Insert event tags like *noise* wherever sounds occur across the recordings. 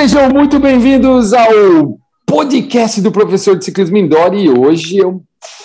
Sejam muito bem-vindos ao podcast do professor de ciclismo indoor e hoje eu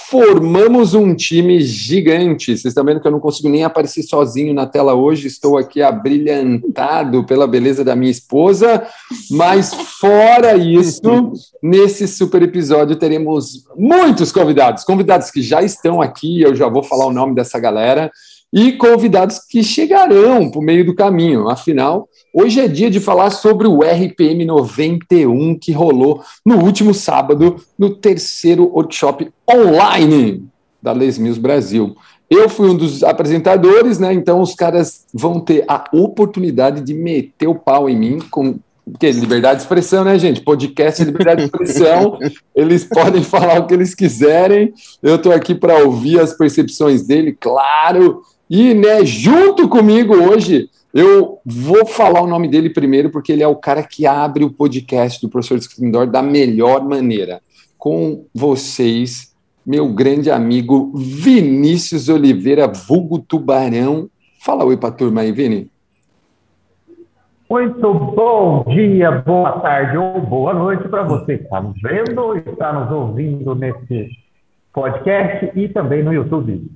formamos um time gigante. Vocês estão vendo que eu não consigo nem aparecer sozinho na tela hoje, estou aqui abrilhantado pela beleza da minha esposa, mas fora isso, nesse super episódio teremos muitos convidados, convidados que já estão aqui, eu já vou falar o nome dessa galera, e convidados que chegarão por meio do caminho. Afinal, hoje é dia de falar sobre o RPM 91 que rolou no último sábado no terceiro workshop online da Les Mills Brasil. Eu fui um dos apresentadores, né? Então os caras vão ter a oportunidade de meter o pau em mim com porque liberdade de expressão, né, gente? Podcast é liberdade de expressão, *laughs* eles podem falar o que eles quiserem. Eu estou aqui para ouvir as percepções dele, claro, e, né, junto comigo hoje, eu vou falar o nome dele primeiro, porque ele é o cara que abre o podcast do professor Escrindor da melhor maneira. Com vocês, meu grande amigo Vinícius Oliveira, vulgo Tubarão. Fala oi para a turma aí, Vini. Muito bom dia, boa tarde ou boa noite para você que está nos vendo, está nos ouvindo nesse podcast e também no YouTube.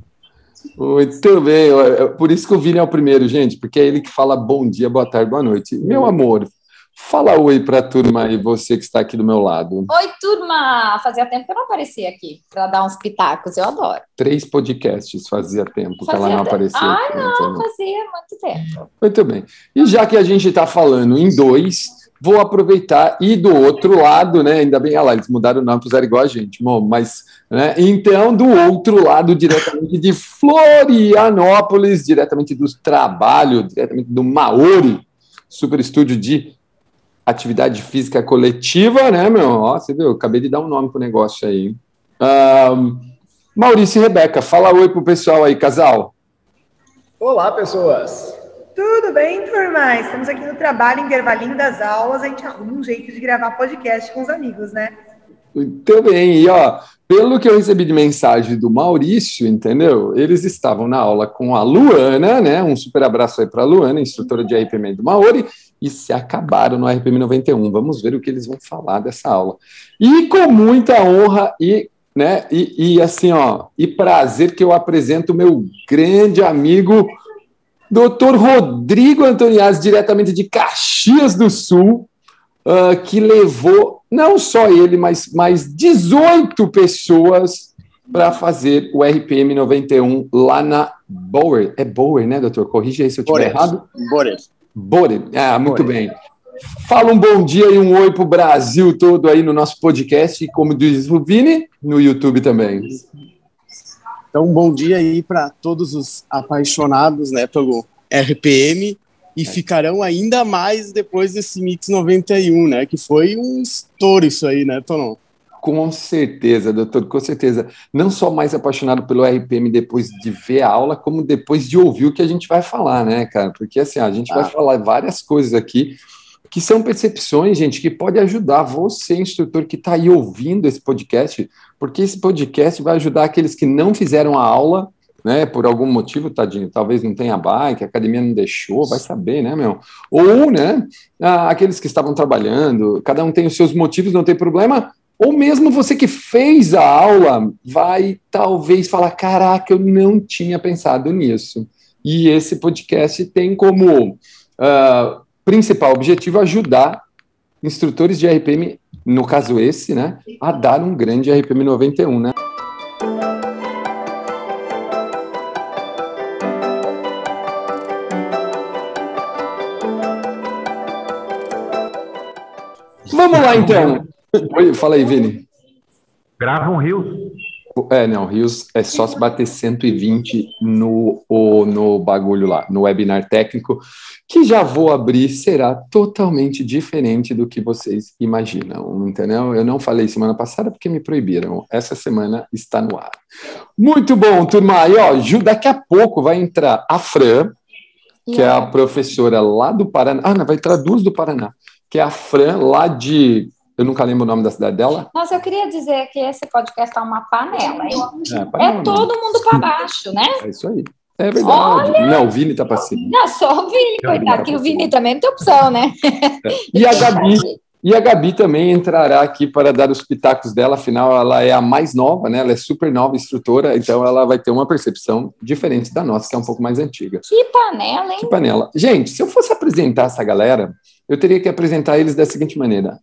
Muito bem, por isso que o Vini é o primeiro, gente, porque é ele que fala bom dia, boa tarde, boa noite. Meu amor, fala oi para a turma aí, você que está aqui do meu lado. Oi, turma! Fazia tempo que eu não aparecia aqui para dar uns pitacos, eu adoro. Três podcasts fazia tempo fazia que ela não aparecia. Ah, aqui, não, então... fazia muito tempo. Muito bem. E já que a gente está falando em dois, vou aproveitar e do outro lado, né? Ainda bem, olha lá, eles mudaram o nome, puseram igual a gente, bom, mas, né? Então, do outro lado, diretamente de Florianópolis, diretamente do trabalho, diretamente do Maori, super estúdio de atividade física coletiva, né, meu? Ó, você viu, acabei de dar um nome pro negócio aí. Um, Maurício e Rebeca, fala oi pro pessoal aí, casal. Olá, pessoas. Tudo bem, turma? Estamos aqui no trabalho, intervalinho das aulas, a gente arruma um jeito de gravar podcast com os amigos, né? Muito bem, e ó, pelo que eu recebi de mensagem do Maurício, entendeu? Eles estavam na aula com a Luana, né? Um super abraço aí para a Luana, instrutora de RPM do Maori, e se acabaram no RPM 91. Vamos ver o que eles vão falar dessa aula. E com muita honra e né? E, e assim, ó, e prazer que eu apresento o meu grande amigo Doutor Rodrigo Antoniazzi, diretamente de Caxias do Sul, uh, que levou não só ele, mas mais 18 pessoas para fazer o RPM 91 lá na Bower. É Bower, né, doutor? Corrija aí se eu estiver errado. Borer. Borer. Ah, muito Borer. bem. Fala um bom dia e um oi para o Brasil todo aí no nosso podcast, como diz o Vini, no YouTube também. Então, um bom dia aí para todos os apaixonados né, pelo RPM e é. ficarão ainda mais depois desse Mix 91, né? Que foi um estouro isso aí, né, Tonon? Com certeza, doutor, com certeza. Não só mais apaixonado pelo RPM depois de ver a aula, como depois de ouvir o que a gente vai falar, né, cara? Porque assim, a gente ah. vai falar várias coisas aqui que são percepções, gente, que pode ajudar você, instrutor, que está aí ouvindo esse podcast, porque esse podcast vai ajudar aqueles que não fizeram a aula, né, por algum motivo, tadinho, talvez não tenha bike, a academia não deixou, vai saber, né, meu? Ou, né, aqueles que estavam trabalhando, cada um tem os seus motivos, não tem problema, ou mesmo você que fez a aula vai talvez falar: caraca, eu não tinha pensado nisso. E esse podcast tem como uh, principal objetivo ajudar instrutores de RPM, no caso esse, né, a dar um grande RPM 91, né? Vamos lá, então. Oi, fala aí, Vini. Grava um Rios. É, não, Rios é só se bater 120 no, no bagulho lá, no webinar técnico, que já vou abrir, será totalmente diferente do que vocês imaginam, entendeu? Eu não falei semana passada porque me proibiram. Essa semana está no ar. Muito bom, turma. E, ó, Ju, daqui a pouco vai entrar a Fran, que é a professora lá do Paraná. Ah, não, vai entrar duas do Paraná que é a Fran, lá de. Eu nunca lembro o nome da cidade dela. Nossa, eu queria dizer que esse podcast é uma panela, hein? É, panela, é todo mundo para baixo, né? É isso aí. É verdade. Olha! Não, o Vini tá passivo. Não, só o Vini, coitado, tá que o. Vini também não tem opção, né? E a Gabi, e a Gabi também entrará aqui para dar os pitacos dela, afinal ela é a mais nova, né? Ela é super nova instrutora, então ela vai ter uma percepção diferente da nossa, que é um pouco mais antiga. Que panela, hein? Que panela. Gente, se eu fosse apresentar essa galera, eu teria que apresentar eles da seguinte maneira: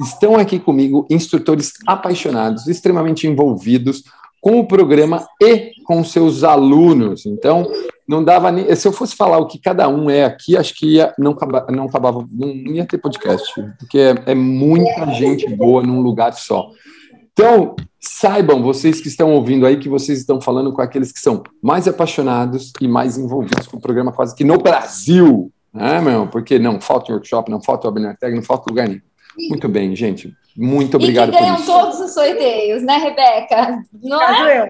estão aqui comigo instrutores apaixonados, extremamente envolvidos com o programa e com seus alunos. Então, não dava nem. Se eu fosse falar o que cada um é aqui, acho que ia, não, acaba- não acabava, não ia ter podcast, porque é, é muita gente boa num lugar só. Então, saibam, vocês que estão ouvindo aí, que vocês estão falando com aqueles que são mais apaixonados e mais envolvidos com o programa quase que no Brasil, né, meu? Porque não falta workshop, não falta webinar tag, não falta lugar nenhum. Muito bem, gente. Muito obrigado e que por ganham isso. todos os sorteios, né, Rebeca? Não é?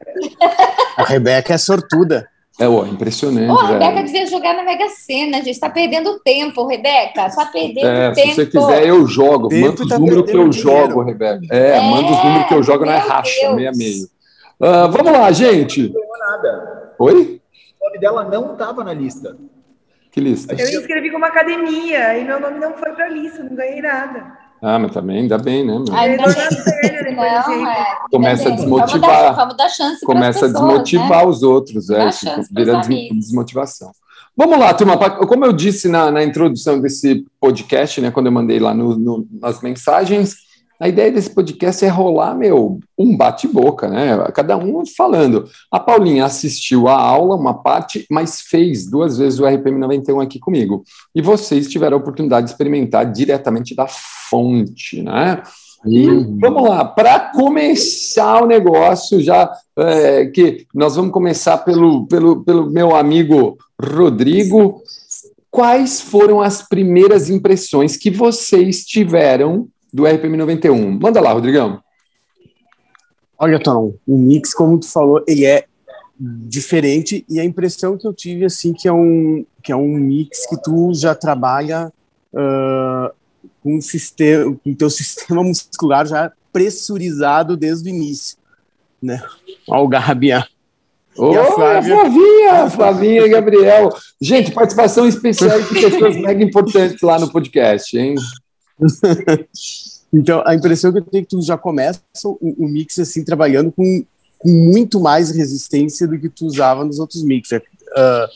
A Rebeca é sortuda. É, ó, impressionante. Ô, a. Rebeca devia jogar na Mega Sena, gente. Tá perdendo tempo, Rebeca. Tá perdendo É, tempo. se você quiser, eu jogo. Tempo Manda os tá números que eu dinheiro. jogo, Rebeca. É, É, manda os números que eu jogo, não é racha, Deus. meio a meio. Ah, vamos lá, gente. Não nada. Oi? O nome dela não estava na lista. Que lista? Eu inscrevi como academia e meu nome não foi pra lista, não ganhei nada. Ah, mas também ainda bem, né? meu? Ainda Eu bem. Não, é. Começa a Vamos desmotivar. dar, vamos dar chance pras Começa a pessoas, desmotivar os outros, é, tipo, pros vira des- amigos. desmotivação. Vamos lá, turma. Como eu disse na, na introdução desse podcast, né, quando eu mandei lá no- no- nas mensagens, a ideia desse podcast é rolar, meu, um bate-boca, né? Cada um falando. A Paulinha assistiu a aula, uma parte, mas fez duas vezes o RPM 91 aqui comigo. E vocês tiveram a oportunidade de experimentar diretamente da fonte, né? E vamos lá, para começar o negócio, já é, que nós vamos começar pelo, pelo, pelo meu amigo Rodrigo. Quais foram as primeiras impressões que vocês tiveram do RPM 91? Manda lá, Rodrigão. Olha, Tom, o mix, como tu falou, ele é diferente e a impressão que eu tive assim que é um que é um mix que tu já trabalha ah, com o sistema, com teu sistema *laughs* muscular já pressurizado desde o início, né? Olha o. Ô, Flávia? Flavinha, Flavinha e Gabriel. Gente, participação especial de pessoas mega importantes lá no podcast, hein? *laughs* Então, a impressão que eu tenho é que tu já começa o, o mix assim trabalhando com, com muito mais resistência do que tu usava nos outros mixers. Ah,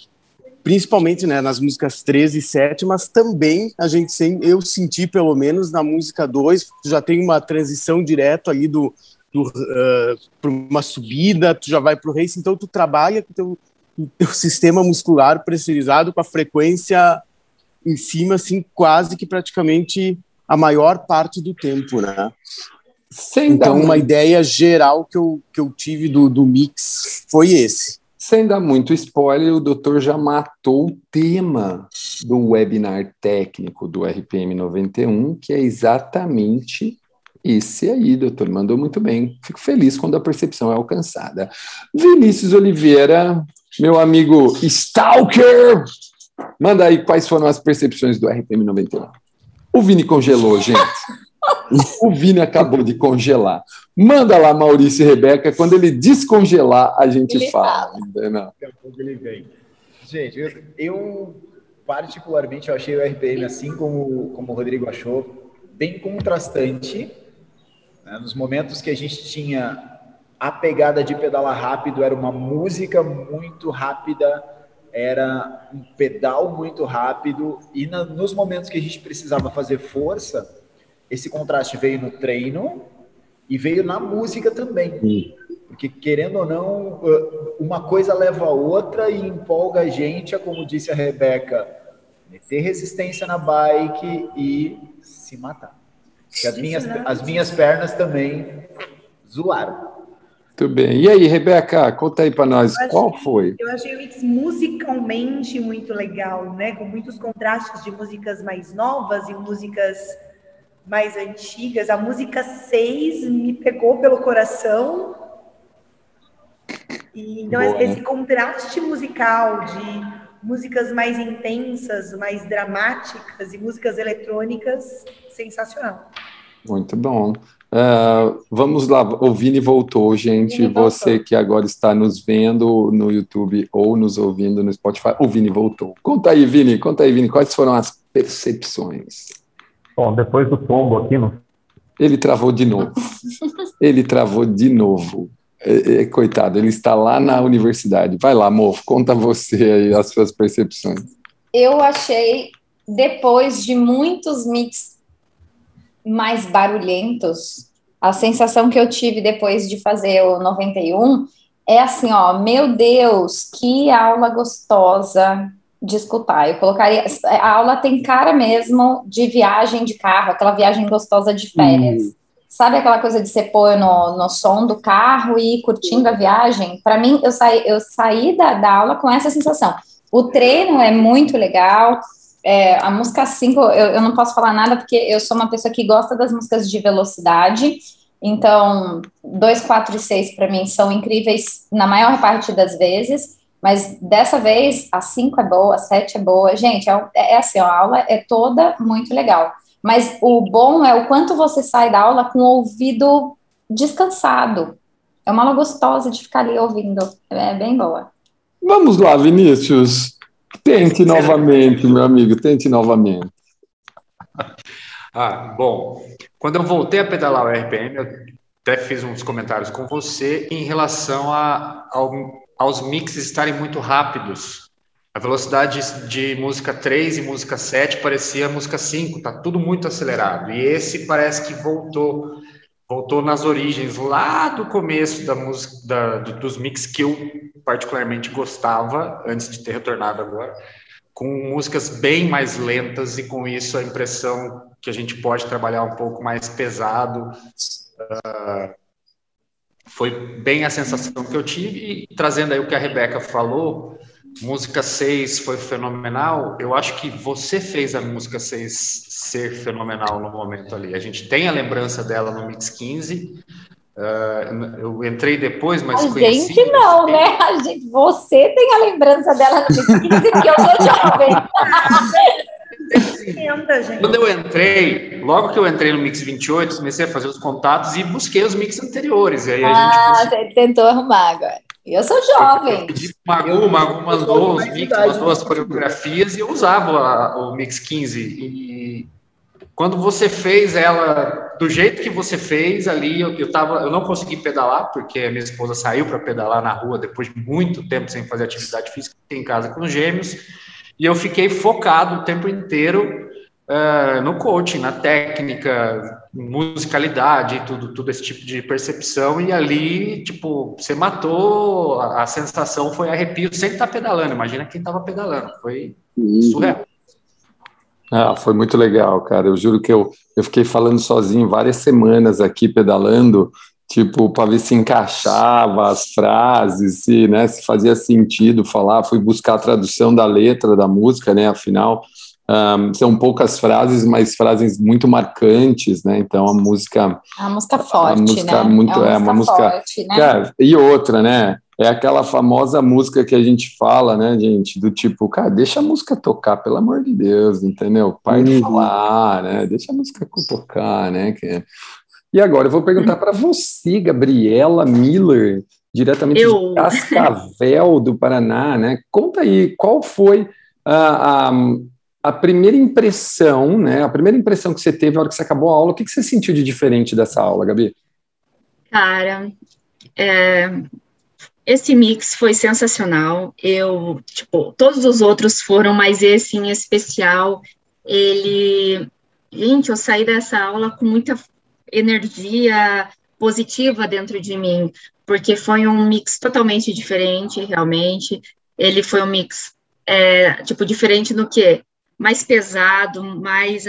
principalmente né, nas músicas 13 e 7, mas também a gente sem, eu senti pelo menos na música 2, tu já tem uma transição direto ali do, do para uma subida, tu já vai para o race, então tu trabalha com o teu, o teu sistema muscular pressurizado com a frequência em cima, assim, quase que praticamente a maior parte do tempo, né? Sem Então, uma ideia geral que eu, que eu tive do, do mix foi esse. Sem dar muito spoiler, o doutor já matou o tema do webinar técnico do RPM 91, que é exatamente esse aí, doutor. Mandou muito bem. Fico feliz quando a percepção é alcançada. Vinícius Oliveira, meu amigo Stalker, manda aí quais foram as percepções do RPM 91. O Vini congelou, gente. O Vini acabou de congelar. Manda lá, Maurício e Rebeca. Quando ele descongelar, a gente Ele fala. entendeu? Daqui a pouco ele vem. Gente, eu, eu, particularmente eu achei o RPM, assim como, como o Rodrigo achou, bem contrastante. né? Nos momentos que a gente tinha a pegada de pedalar rápido, era uma música muito rápida, era um pedal muito rápido, e na- nos momentos que a gente precisava fazer força, esse contraste veio no treino e veio na música também. Porque, querendo ou não, uma coisa leva a outra e empolga a gente, a, como disse a Rebeca, meter resistência na bike e se matar. Porque as minhas, as minhas pernas também zoaram. Muito bem. E aí, Rebeca, conta aí para nós, Eu qual achei- foi? Eu achei o mix musicalmente muito legal, né? Com muitos contrastes de músicas mais novas e músicas mais antigas. A música 6 me pegou pelo coração. E, então, Boa. esse contraste musical de músicas mais intensas, mais dramáticas e músicas eletrônicas, sensacional. Muito bom. Uh, vamos lá, o Vini voltou, gente. Vini Você voltou. que agora está nos vendo no YouTube ou nos ouvindo no Spotify, o Vini voltou. Conta aí, Vini, conta aí, Vini, quais foram as percepções? Bom, depois do tombo aqui no. Ele travou de novo. *laughs* ele travou de novo. É, é, coitado, ele está lá na universidade. Vai lá, Mofo, conta você aí as suas percepções. Eu achei, depois de muitos mix mais barulhentos, a sensação que eu tive depois de fazer o 91 é assim, ó, meu Deus, que aula gostosa de escutar. Eu colocaria, a aula tem cara mesmo de viagem de carro, aquela viagem gostosa de férias. Hum. Sabe aquela coisa de você pôr no, no som do carro e ir curtindo a viagem? Para mim, eu saí, eu saí da, da aula com essa sensação. O treino é muito legal, é, a música 5, eu, eu não posso falar nada porque eu sou uma pessoa que gosta das músicas de velocidade. Então, 2, 4 e 6 para mim são incríveis na maior parte das vezes, mas dessa vez a 5 é boa, a 7 é boa. Gente, é, é assim, a aula é toda muito legal. Mas o bom é o quanto você sai da aula com o ouvido descansado. É uma aula gostosa de ficar ali ouvindo. É bem boa. Vamos lá, Vinícius. Tente novamente, meu amigo, tente novamente. *laughs* Ah, bom, quando eu voltei a pedalar o RPM, eu até fiz uns comentários com você em relação a, ao, aos mixes estarem muito rápidos. A velocidade de música 3 e música 7 parecia música 5, tá tudo muito acelerado. E esse parece que voltou voltou nas origens lá do começo da música da, dos mix que eu particularmente gostava antes de ter retornado agora com músicas bem mais lentas e com isso a impressão que a gente pode trabalhar um pouco mais pesado. Uh, foi bem a sensação que eu tive e trazendo aí o que a Rebeca falou música 6 foi fenomenal eu acho que você fez a música 6 ser fenomenal no momento ali. A gente tem a lembrança dela no Mix 15. Uh, ah, eu entrei depois, mas a conheci. gente não, né? A gente, você tem a lembrança dela no Mix 15, porque eu sou jovem. *laughs* Quando eu entrei, logo que eu entrei no Mix 28, comecei a fazer os contatos e busquei os mix anteriores. E aí a ah, gente você tentou arrumar agora. Eu sou jovem. Eu pedi pro Magu, o Magu mandou os mix, mandou as coreografias e eu usava o Mix 15. E quando você fez ela do jeito que você fez ali, eu, eu, tava, eu não consegui pedalar, porque a minha esposa saiu para pedalar na rua depois de muito tempo sem fazer atividade física em casa com os gêmeos, e eu fiquei focado o tempo inteiro uh, no coaching, na técnica, musicalidade, tudo, tudo esse tipo de percepção, e ali, tipo, você matou, a, a sensação foi arrepio sem estar pedalando, imagina quem estava pedalando, foi uhum. surreal. Ah, foi muito legal, cara. Eu juro que eu, eu fiquei falando sozinho várias semanas aqui pedalando, tipo, para ver se encaixava as frases, se, né, se fazia sentido falar. Fui buscar a tradução da letra da música, né? Afinal, um, são poucas frases, mas frases muito marcantes, né? Então a música. A música forte, a música né? Muito, é uma, é, música, uma música. Forte, né? É, e outra, né? É aquela famosa música que a gente fala, né, gente? Do tipo, cara, deixa a música tocar, pelo amor de Deus, entendeu? De uhum. falar, né? Deixa a música tocar, né? E agora eu vou perguntar para você, Gabriela Miller, diretamente eu... de Cascavel, do Paraná, né? Conta aí, qual foi a, a, a, primeira impressão, né? A primeira impressão que você teve na hora que você acabou a aula, o que, que você sentiu de diferente dessa aula, Gabi? Cara, é, esse mix foi sensacional. Eu, tipo, todos os outros foram, mas esse em especial, ele. Gente, eu saí dessa aula com muita energia positiva dentro de mim, porque foi um mix totalmente diferente, realmente. Ele foi um mix, é, tipo, diferente no que? Mais pesado, mais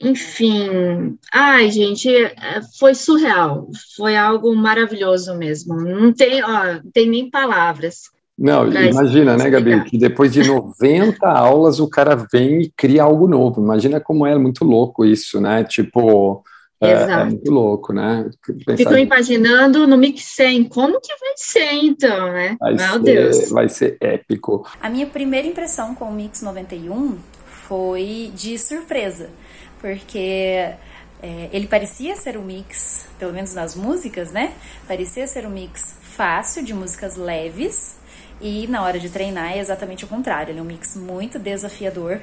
enfim, ai, gente, é, foi surreal, foi algo maravilhoso mesmo. Não tem, ó, não tem nem palavras. Não, imagina, né, Gabi, que depois de 90 aulas o cara vem e cria algo novo. Imagina como é muito louco isso, né? Tipo, é, é, muito louco, né? Pensar Fico imaginando no Mix 100, como que vai ser então, né? Vai Meu ser, Deus. Vai ser épico. A minha primeira impressão com o Mix 91 foi de surpresa porque É, ele parecia ser um mix, pelo menos nas músicas, né? Parecia ser um mix fácil de músicas leves e na hora de treinar é exatamente o contrário. Ele é um mix muito desafiador.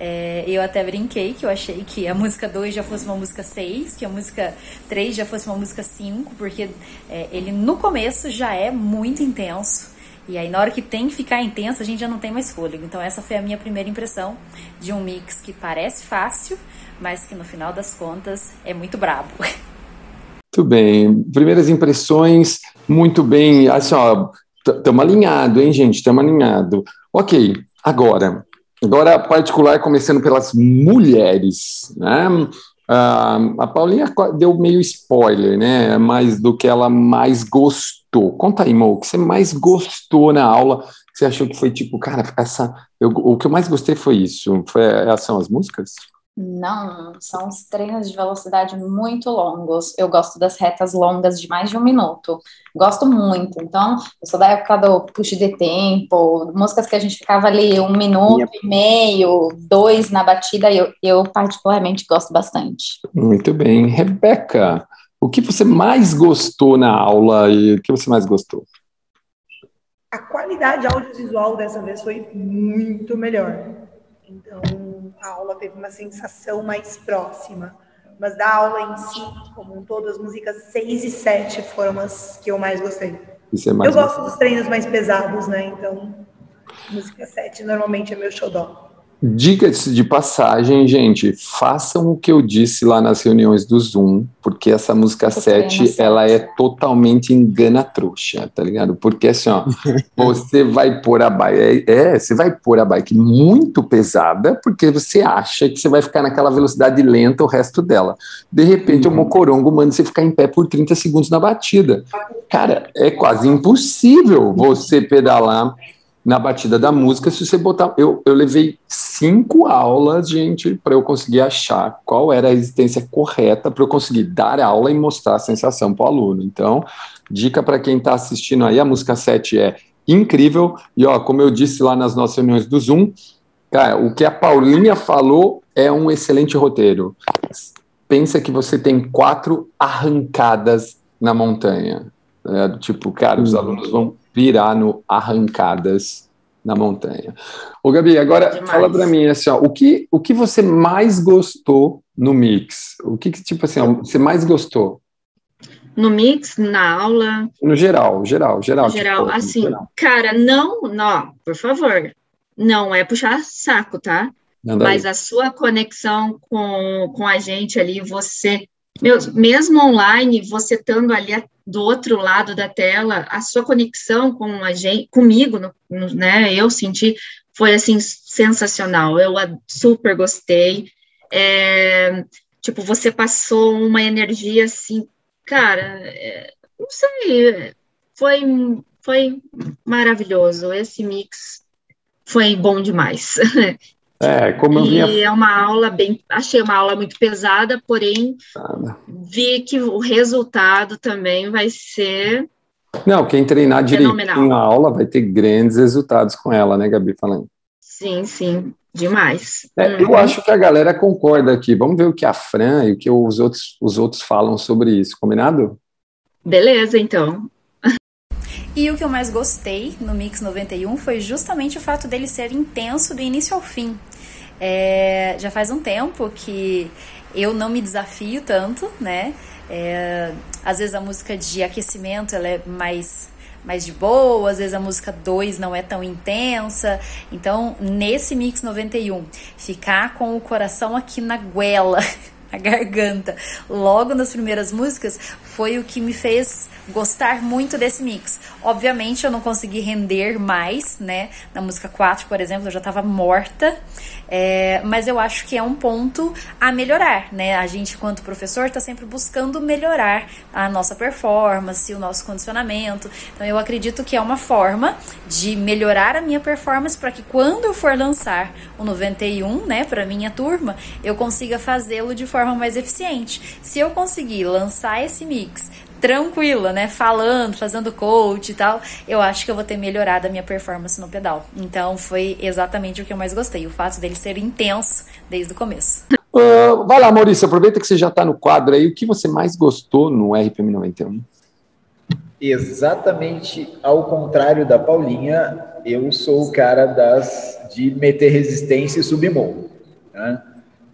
É, eu até brinquei que eu achei que a música 2 já fosse uma música 6, que a música 3 já fosse uma música 5, porque é, ele no começo já é muito intenso. E aí, na hora que tem que ficar intenso, a gente já não tem mais fôlego. Então, essa foi a minha primeira impressão de um mix que parece fácil, mas que no final das contas é muito brabo. *laughs* Muito bem. Primeiras impressões, muito bem. Assim, ó, estamos alinhados, hein, gente? Estamos alinhados. Ok, agora, agora particular, começando pelas mulheres, né? Uh, a Paulinha deu meio spoiler, né? Mais do que ela mais gostou. Conta aí, Mo, o que você mais gostou na aula? Que você achou que foi tipo, cara, essa. Eu, o que eu mais gostei foi isso. Foi, são as músicas? Não, são os treinos de velocidade muito longos. Eu gosto das retas longas de mais de um minuto. Gosto muito. Então, eu sou da época do push de tempo, músicas que a gente ficava ali um minuto Minha... e meio, dois na batida, eu, eu particularmente gosto bastante. Muito bem. Rebeca, o que você mais gostou na aula e o que você mais gostou? A qualidade audiovisual dessa vez foi muito melhor. Então, a aula teve uma sensação mais próxima. Mas da aula em si, como um todo, as músicas 6 e 7 foram as que eu mais gostei. É mais eu gosto dos treinos mais pesados, né? Então, música 7 normalmente é meu xodó. Diga-se de passagem, gente, façam o que eu disse lá nas reuniões do Zoom, porque essa música 7, ela é totalmente engana trouxa, tá ligado? Porque assim, ó, *laughs* você vai pôr a bike, é, é, você vai pôr a bike muito pesada, porque você acha que você vai ficar naquela velocidade lenta o resto dela. De repente, uhum. o Mocorongo manda você ficar em pé por 30 segundos na batida. Cara, é quase impossível você pedalar na batida da música, se você botar. Eu, eu levei cinco aulas, gente, para eu conseguir achar qual era a resistência correta para eu conseguir dar aula e mostrar a sensação para o aluno. Então, dica para quem está assistindo aí: a música 7 é incrível. E, ó, como eu disse lá nas nossas reuniões do Zoom, cara, o que a Paulinha falou é um excelente roteiro. Pensa que você tem quatro arrancadas na montanha. É, tipo, cara, os hum. alunos vão virar no arrancadas na montanha. Ô, Gabi, agora Demais. fala para mim assim, ó, o que o que você mais gostou no mix? O que, que tipo assim, ó, você mais gostou? No mix, na aula? No geral, geral, geral. No geral, tipo, assim, geral. cara, não, não, por favor, não é puxar saco, tá? Mas a sua conexão com, com a gente ali, você, mesmo online, você estando ali do outro lado da tela, a sua conexão com a gente, comigo, no, no, né? Eu senti foi assim sensacional. Eu super gostei. É, tipo, você passou uma energia assim, cara, é, não sei, foi foi maravilhoso. Esse mix foi bom demais. *laughs* É, como eu vinha... E é uma aula bem, achei uma aula muito pesada, porém vi que o resultado também vai ser Não, quem treinar direitinho a aula vai ter grandes resultados com ela, né, Gabi, falando. Sim, sim, demais. É, uhum. Eu acho que a galera concorda aqui. Vamos ver o que a Fran e o que os outros, os outros falam sobre isso, combinado? Beleza, então. E o que eu mais gostei no Mix 91 foi justamente o fato dele ser intenso do início ao fim. É, já faz um tempo que eu não me desafio tanto, né? É, às vezes a música de aquecimento ela é mais mais de boa, às vezes a música 2 não é tão intensa. Então, nesse Mix 91, ficar com o coração aqui na goela, *laughs* a garganta, logo nas primeiras músicas, foi o que me fez gostar muito desse mix. Obviamente eu não consegui render mais, né? Na música 4, por exemplo, eu já tava morta. É, mas eu acho que é um ponto a melhorar, né? A gente, enquanto professor, tá sempre buscando melhorar a nossa performance, o nosso condicionamento. Então eu acredito que é uma forma de melhorar a minha performance para que quando eu for lançar o 91, né, para minha turma, eu consiga fazê-lo de forma mais eficiente. Se eu conseguir lançar esse mix tranquila, né? Falando, fazendo coach e tal, eu acho que eu vou ter melhorado a minha performance no pedal. Então foi exatamente o que eu mais gostei, o fato dele ser intenso desde o começo. Uh, vai lá, Maurício, aproveita que você já está no quadro aí. O que você mais gostou no RPM 91? Exatamente ao contrário da Paulinha, eu sou o cara das de meter resistência e submorro. Né?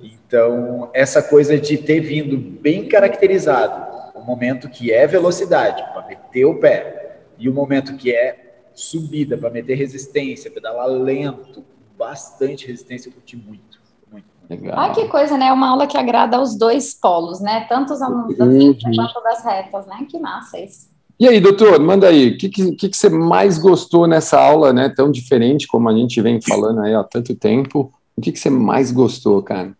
Então, essa coisa de ter vindo bem caracterizado o momento que é velocidade, para meter o pé, e o momento que é subida, para meter resistência, pedalar lento, bastante resistência, eu curti muito. muito, Legal. Ah, que coisa, né? É uma aula que agrada aos dois polos, né? Tanto os alunos da uhum. quanto das retas, né? Que massa isso. E aí, doutor, manda aí, o que, que, que, você mais gostou nessa aula, né? Tão diferente como a gente vem falando aí há tanto tempo. O que, que você mais gostou, cara?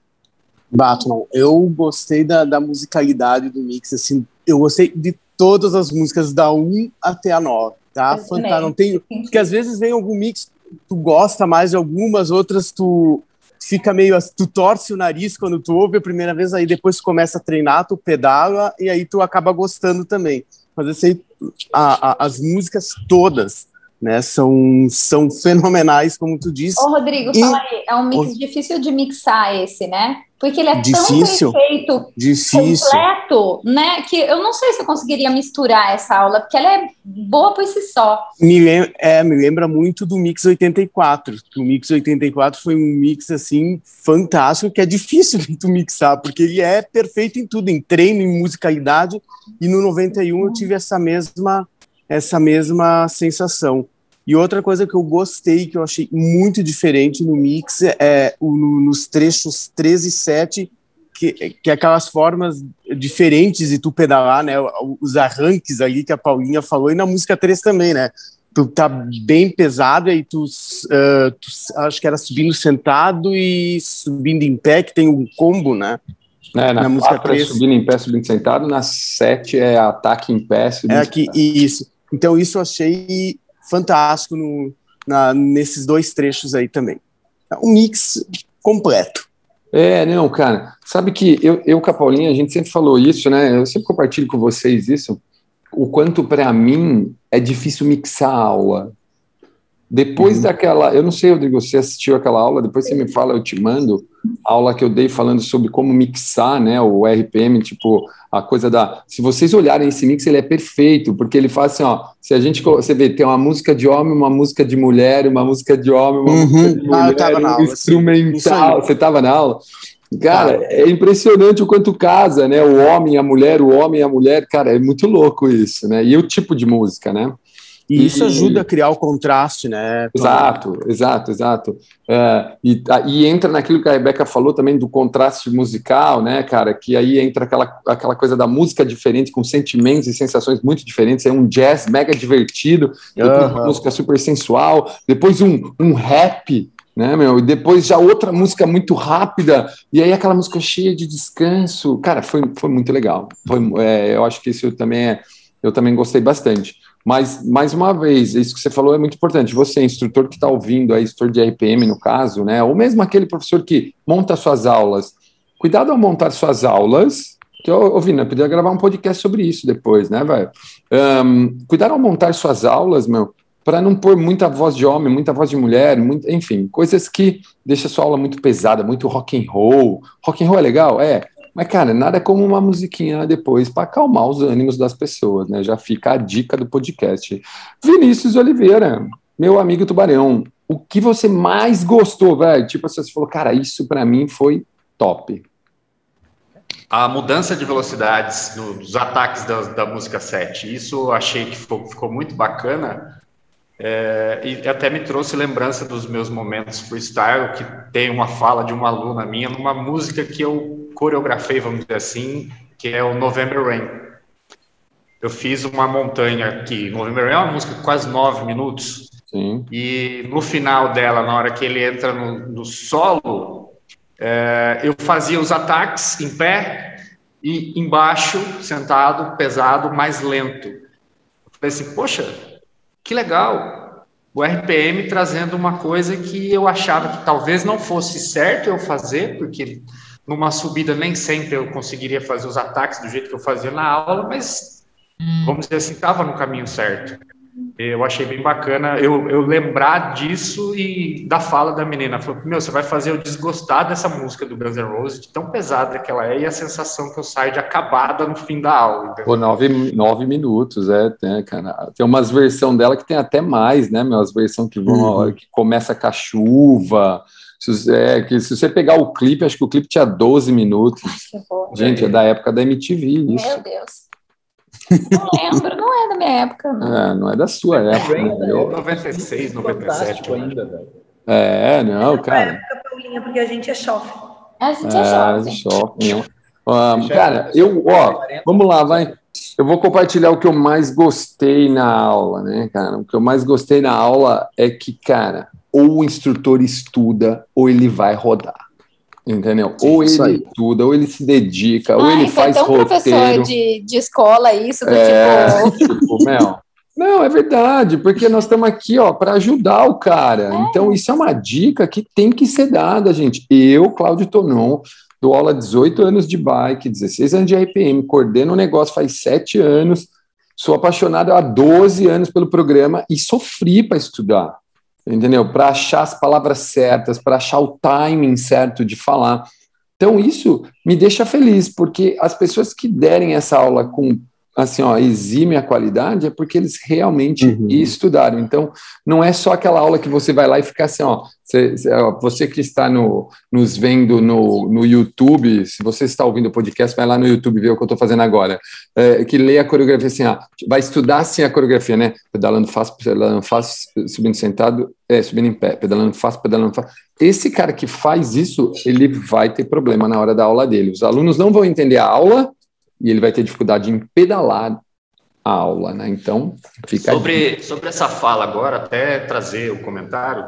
Batman, eu gostei da, da musicalidade do mix, assim, eu gostei de todas as músicas, da 1 até a 9, tá? Fantástico. Não tem, porque às vezes vem algum mix, tu gosta mais de algumas, outras tu fica meio, tu torce o nariz quando tu ouve a primeira vez, aí depois tu começa a treinar, tu pedala, e aí tu acaba gostando também mas eu sei a, a, as músicas todas, né, são, são fenomenais, como tu disse. Ô, Rodrigo, e... fala aí, é um mix o... difícil de mixar esse, né? Porque ele é difícil, tão perfeito, difícil. completo, né? Que eu não sei se eu conseguiria misturar essa aula, porque ela é boa por si só. Me, lembra, é, me lembra muito do Mix 84. O Mix 84 foi um mix, assim, fantástico, que é difícil de tu mixar, porque ele é perfeito em tudo, em treino, em musicalidade, e no 91 eu tive essa mesma, essa mesma sensação. E outra coisa que eu gostei, que eu achei muito diferente no mix, é o, nos trechos 13 e 7, que, que é aquelas formas diferentes de tu pedalar, né? Os arranques ali que a Paulinha falou, e na música 3 também, né? Tu tá bem pesado, e tu, uh, tu acho que era subindo sentado e subindo em pé, que tem um combo, né? É, na, na música 3 é subindo em pé, subindo sentado, na 7 é ataque em pé, subindo É aqui, isso. Então isso eu achei fantástico no, na, nesses dois trechos aí também. Um mix completo. É, não, cara. Sabe que eu, eu com a Paulinha, a gente sempre falou isso, né? Eu sempre compartilho com vocês isso. O quanto para mim é difícil mixar a aula. Depois uhum. daquela, eu não sei, Rodrigo, você assistiu aquela aula, depois você me fala, eu te mando a aula que eu dei falando sobre como mixar, né, o RPM, tipo, a coisa da, se vocês olharem esse mix, ele é perfeito, porque ele faz assim, ó, se a gente, você vê, tem uma música de homem, uma música de mulher, uma música de homem, uma uhum. música de mulher, ah, eu tava na aula, instrumental, você tava na aula? Cara, tá. é impressionante o quanto casa, né, o homem, a mulher, o homem e a mulher, cara, é muito louco isso, né, e o tipo de música, né? E isso ajuda a criar o contraste, né? Exato, exato, exato. É, e, e, entra naquilo que a Rebeca falou também do contraste musical, né, cara? Que aí entra aquela, aquela coisa da música diferente, com sentimentos e sensações muito diferentes. É um jazz mega divertido, depois uhum. uma música super sensual, depois um, um rap, né, meu? E depois já outra música muito rápida, e aí aquela música cheia de descanso. Cara, foi, foi muito legal. Foi, é, eu acho que isso também é. Eu também gostei bastante. Mas, mais uma vez, isso que você falou é muito importante. Você, instrutor que está ouvindo, aí, instrutor de RPM, no caso, né? Ou mesmo aquele professor que monta suas aulas. Cuidado ao montar suas aulas, que eu ouvi, né? Podia gravar um podcast sobre isso depois, né, velho? Um, cuidado ao montar suas aulas, meu, para não pôr muita voz de homem, muita voz de mulher, muito, enfim, coisas que deixam sua aula muito pesada, muito rock and roll. Rock and roll é legal? É. Mas, cara, nada como uma musiquinha depois para acalmar os ânimos das pessoas, né? Já fica a dica do podcast. Vinícius Oliveira, meu amigo Tubarão, o que você mais gostou, velho? Tipo, você falou, cara, isso para mim foi top. A mudança de velocidades nos ataques da, da música 7, isso eu achei que ficou, ficou muito bacana. É, e até me trouxe lembrança dos meus momentos freestyle, que tem uma fala de uma aluna minha numa música que eu coreografei, vamos dizer assim, que é o November Rain. Eu fiz uma montanha aqui. November Rain é uma música de quase nove minutos. Sim. E no final dela, na hora que ele entra no, no solo, é, eu fazia os ataques em pé e embaixo, sentado, pesado, mais lento. Eu falei assim, poxa, que legal. O RPM trazendo uma coisa que eu achava que talvez não fosse certo eu fazer, porque numa subida nem sempre eu conseguiria fazer os ataques do jeito que eu fazia na aula, mas hum. vamos dizer assim, estava no caminho certo. Eu achei bem bacana eu, eu lembrar disso e da fala da menina. Falou, meu, você vai fazer eu desgostar dessa música do Guns N' Roses, de tão pesada que ela é, e a sensação que eu saio de acabada no fim da aula. Entendeu? Pô, nove, nove minutos, é, tem, cara. Tem umas versões dela que tem até mais, né, meu? As versões que vão, uhum. que começa com a chuva. Se, é, que se você pegar o clipe, acho que o clipe tinha 12 minutos. Gente, é da época da MTV, isso. Meu Deus. Não lembro, não é da minha época, não. É, não é da sua época. Né? Eu... 96, 97. ainda, velho. É, não, cara. época, Paulinha, porque a gente é shopping. A gente é, é shopping. Um, cara, eu, ó, vamos lá, vai. Eu vou compartilhar o que eu mais gostei na aula, né, cara? O que eu mais gostei na aula é que, cara, ou o instrutor estuda ou ele vai rodar. Entendeu? Sim, ou ele estuda, ou ele se dedica, ou ele faz tão roteiro. professor de, de escola isso, do é, tipo... *laughs* tipo não, é verdade, porque nós estamos aqui, ó, para ajudar o cara. É. Então, isso é uma dica que tem que ser dada, gente. Eu, Cláudio Tonon, dou aula há 18 anos de bike, 16 anos de RPM, coordeno o negócio faz 7 anos, sou apaixonado há 12 anos pelo programa e sofri para estudar entendeu? Para achar as palavras certas, para achar o timing certo de falar. Então, isso me deixa feliz, porque as pessoas que derem essa aula com assim, ó, exime a qualidade, é porque eles realmente uhum. estudaram. Então, não é só aquela aula que você vai lá e fica assim, ó, você, você que está no, nos vendo no, no YouTube, se você está ouvindo o podcast, vai lá no YouTube ver o que eu estou fazendo agora, é, que lê a coreografia assim, ó, vai estudar assim a coreografia, né? Pedalando fácil, pedalando fácil, subindo sentado, é, subindo em pé, pedalando fácil, pedalando fácil. Esse cara que faz isso, ele vai ter problema na hora da aula dele. Os alunos não vão entender a aula, e ele vai ter dificuldade em pedalar a aula, né? Então, fica sobre, sobre essa fala agora, até trazer o comentário,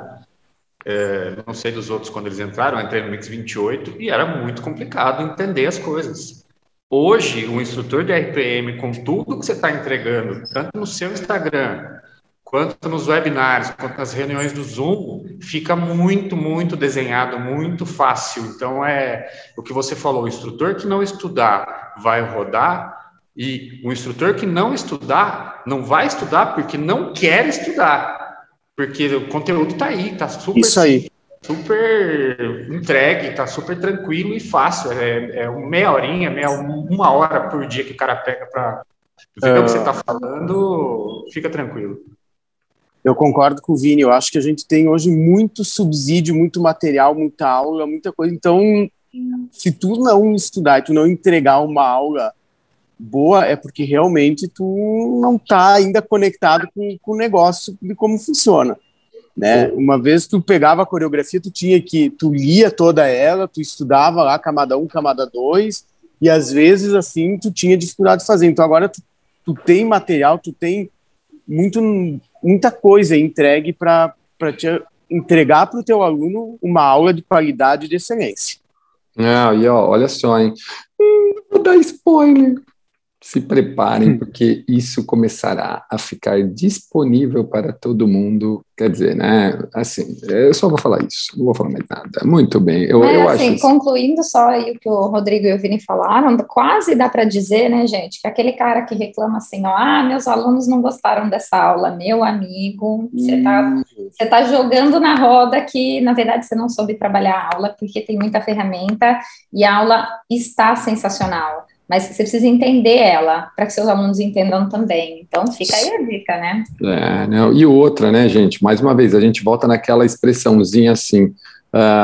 é, não sei dos outros quando eles entraram, eu entrei no Mix 28 e era muito complicado entender as coisas. Hoje, o instrutor de RPM, com tudo que você está entregando, tanto no seu Instagram, quanto nos webinários, quanto nas reuniões do Zoom, fica muito, muito desenhado, muito fácil. Então, é o que você falou: o instrutor que não estudar vai rodar, e o instrutor que não estudar não vai estudar porque não quer estudar. Porque o conteúdo está aí, está super. Isso aí. Super entregue, está super tranquilo e fácil. É, é meia horinha, meia, uma hora por dia que o cara pega para ver uh... o que você está falando, fica tranquilo. Eu concordo com o Vini, eu acho que a gente tem hoje muito subsídio, muito material, muita aula, muita coisa. Então, se tu não estudar tu não entregar uma aula boa, é porque realmente tu não está ainda conectado com, com o negócio de como funciona. Né? Uma vez tu pegava a coreografia, tu tinha que, tu lia toda ela, tu estudava lá camada 1, camada 2, e às vezes assim tu tinha dificuldade de fazer. Então agora tu, tu tem material, tu tem muito muita coisa entregue para te entregar para o teu aluno uma aula de qualidade de excelência. Ah, e ó, olha só, hein? Hum, vou dar spoiler se preparem, hum. porque isso começará a ficar disponível para todo mundo. Quer dizer, né? Assim, eu só vou falar isso, não vou falar mais nada. Muito bem. Eu, Mas, eu assim, acho concluindo só aí o que o Rodrigo e o Vini falaram, quase dá para dizer, né, gente, que aquele cara que reclama assim, ó, ah, meus alunos não gostaram dessa aula, meu amigo, você tá, você tá jogando na roda que, na verdade, você não soube trabalhar a aula, porque tem muita ferramenta e a aula está sensacional mas você precisa entender ela para que seus alunos entendam também. Então, fica aí a dica, né? É, não, e outra, né, gente? Mais uma vez, a gente volta naquela expressãozinha assim,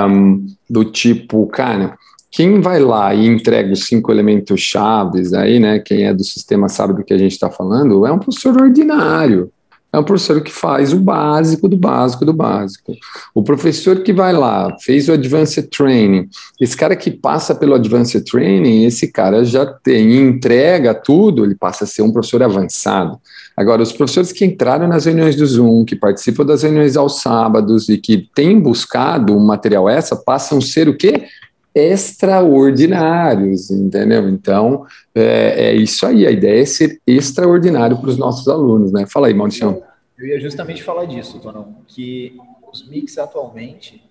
um, do tipo, cara, quem vai lá e entrega os cinco elementos chaves aí, né? Quem é do sistema sabe do que a gente está falando, é um professor ordinário é um professor que faz o básico do básico do básico. O professor que vai lá, fez o Advanced Training, esse cara que passa pelo Advanced Training, esse cara já tem, entrega tudo, ele passa a ser um professor avançado. Agora, os professores que entraram nas reuniões do Zoom, que participam das reuniões aos sábados e que têm buscado um material essa, passam a ser o quê? Extraordinários, entendeu? Então, é, é, isso aí, a ideia é ser extraordinário para os nossos alunos, né? Fala aí, Maurício. Eu ia justamente falar disso, Tonão, que os mix atualmente,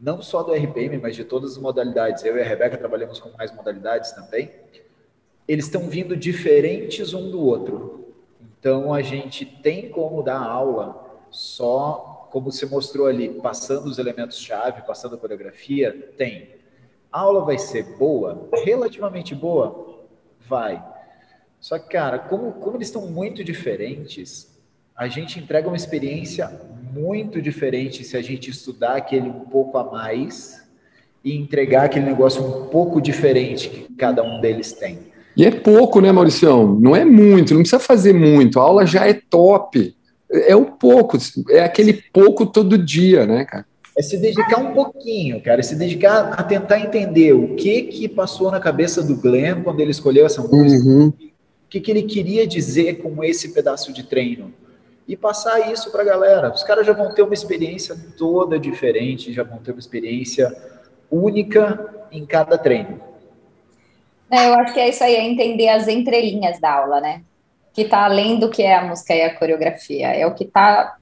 não só do RPM, mas de todas as modalidades, eu e a Rebeca trabalhamos com mais modalidades também, eles estão vindo diferentes um do outro. Então a gente tem como dar aula só como você mostrou ali, passando os elementos-chave, passando a coreografia, tem. A aula vai ser boa, relativamente boa, vai. Só que, cara, como, como eles estão muito diferentes, a gente entrega uma experiência muito diferente se a gente estudar aquele um pouco a mais e entregar aquele negócio um pouco diferente que cada um deles tem. E é pouco, né, Mauricião? Não é muito, não precisa fazer muito. A aula já é top. É o pouco, é aquele pouco todo dia, né, cara? É se dedicar um pouquinho, cara, é se dedicar a tentar entender o que que passou na cabeça do Glenn quando ele escolheu essa música. Uhum. O que, que ele queria dizer com esse pedaço de treino. E passar isso para a galera. Os caras já vão ter uma experiência toda diferente, já vão ter uma experiência única em cada treino. É, eu acho que é isso aí, é entender as entrelinhas da aula, né? Que tá além do que é a música e a coreografia. É o que tá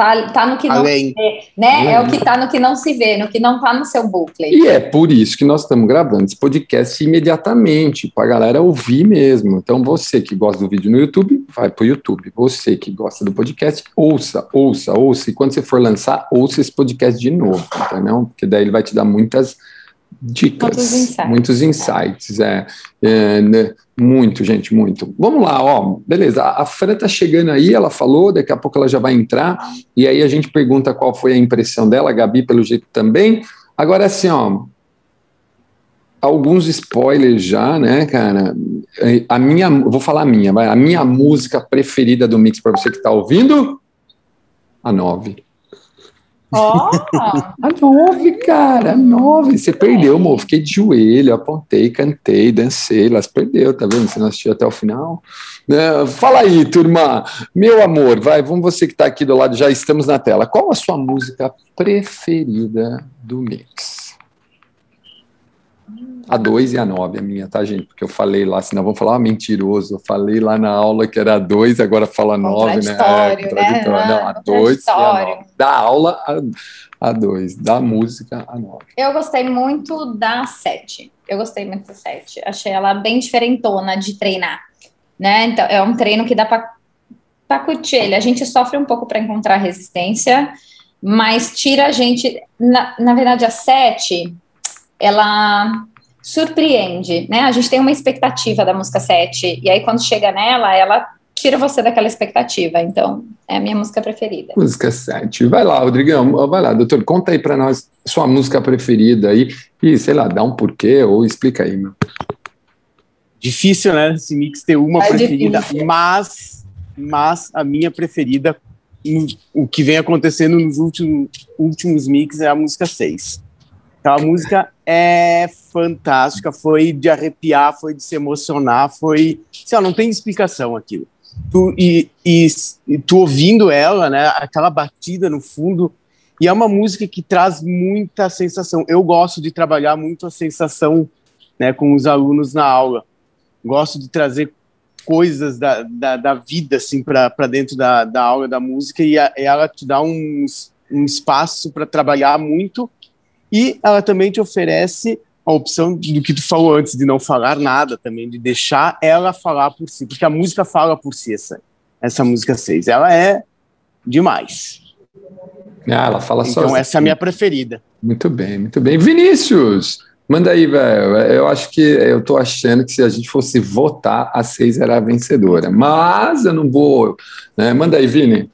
Tá, tá no que não Além. se vê, né? Além. É o que tá no que não se vê, no que não tá no seu booklet. E é por isso que nós estamos gravando esse podcast imediatamente, para a galera ouvir mesmo. Então, você que gosta do vídeo no YouTube, vai para o YouTube. Você que gosta do podcast, ouça, ouça, ouça. E quando você for lançar, ouça esse podcast de novo, entendeu? Porque daí ele vai te dar muitas dicas, muitos insights, muitos insights é, é né, muito, gente, muito. Vamos lá, ó, beleza, a, Fran tá chegando aí, ela falou, daqui a pouco ela já vai entrar, e aí a gente pergunta qual foi a impressão dela, a Gabi, pelo jeito também. Agora, assim, ó, alguns spoilers já, né, cara, a minha, vou falar a minha, vai, a minha música preferida do Mix, para você que tá ouvindo, a nove. Ó! Oh. a nove, cara, a nove. Você perdeu, amor. Fiquei de joelho, apontei, cantei, dancei. Elas perdeu, tá vendo? Você não assistiu até o final. Uh, fala aí, turma. Meu amor, vai, vamos você que está aqui do lado, já estamos na tela. Qual a sua música preferida do Mix? A 2 e a 9, a minha, tá, gente? Porque eu falei lá, senão vão falar, ah, mentiroso. Eu falei lá na aula que era a 2, agora fala 9, né? É, contraditório. Né? Não, a 2 e a 9. Da aula, a 2. Da música, a 9. Eu gostei muito da 7. Eu gostei muito da 7. Achei ela bem diferentona de treinar. Né? Então, é um treino que dá para curtir ele. A gente sofre um pouco para encontrar resistência, mas tira a gente. Na, na verdade, a 7 ela surpreende, né? A gente tem uma expectativa da música 7, e aí quando chega nela, ela tira você daquela expectativa. Então, é a minha música preferida. Música 7. Vai lá, Rodrigão, vai lá, doutor, conta aí para nós sua música preferida aí, e sei lá, dá um porquê ou explica aí, meu. Difícil, né, esse mix ter uma é preferida, difícil. mas, mas a minha preferida, o que vem acontecendo nos últimos, últimos mix é a música 6. Então, a música é fantástica, foi de arrepiar, foi de se emocionar, foi. Sei lá, não tem explicação aquilo. Tu, e, e, e, tu ouvindo ela, né, aquela batida no fundo, e é uma música que traz muita sensação. Eu gosto de trabalhar muito a sensação né, com os alunos na aula. Gosto de trazer coisas da, da, da vida assim para dentro da, da aula da música e a, ela te dá um, um espaço para trabalhar muito e ela também te oferece a opção do que tu falou antes, de não falar nada também, de deixar ela falar por si, porque a música fala por si, essa, essa música 6. Ela é demais. Ah, ela fala só. Então, essa é a minha preferida. Muito bem, muito bem. Vinícius, manda aí, velho. Eu acho que eu tô achando que se a gente fosse votar, a 6 era a vencedora. Mas eu não vou. Né? Manda aí, Vini.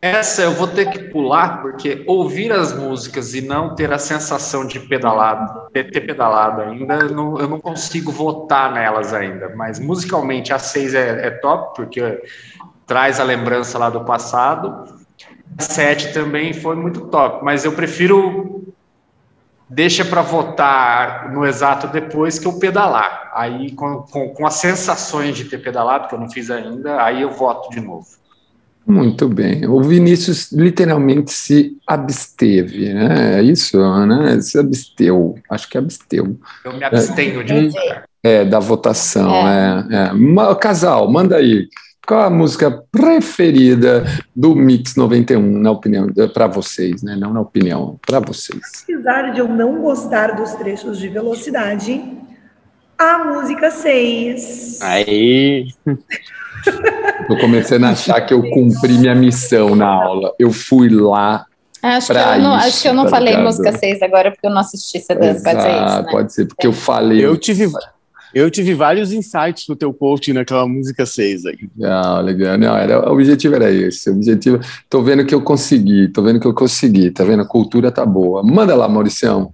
Essa eu vou ter que pular, porque ouvir as músicas e não ter a sensação de pedalado, ter, ter pedalado ainda, não, eu não consigo votar nelas ainda. Mas musicalmente a 6 é, é, top, porque traz a lembrança lá do passado. A 7 também foi muito top, mas eu prefiro deixa para votar no exato depois que eu pedalar. Aí, com, com, com as sensações de ter pedalado, que eu não fiz ainda, aí eu voto de novo. Muito bem. O Vinícius literalmente se absteve, né? É isso, né? Se absteu. Acho que absteu. Eu me abstenho é, de votar. É, da votação. É. É, é. Casal, manda aí. Qual a música preferida do Mix 91, na opinião, para vocês, né? Não na opinião, para vocês. Apesar de eu não gostar dos trechos de velocidade, a música 6. Aí! *laughs* Tô começando a achar que eu cumpri minha missão na aula. Eu fui lá Acho que, eu não, acho que eu não tá falei ligado? música 6 agora porque eu não assisti você pode ser isso, né? Pode ser, porque eu falei. Eu tive, eu tive vários insights pro teu coaching naquela música 6 aí. Não, legal. Não, era, o objetivo era esse. O objetivo. Tô vendo que eu consegui, tô vendo que eu consegui, tá vendo? A cultura tá boa. Manda lá, Mauricião.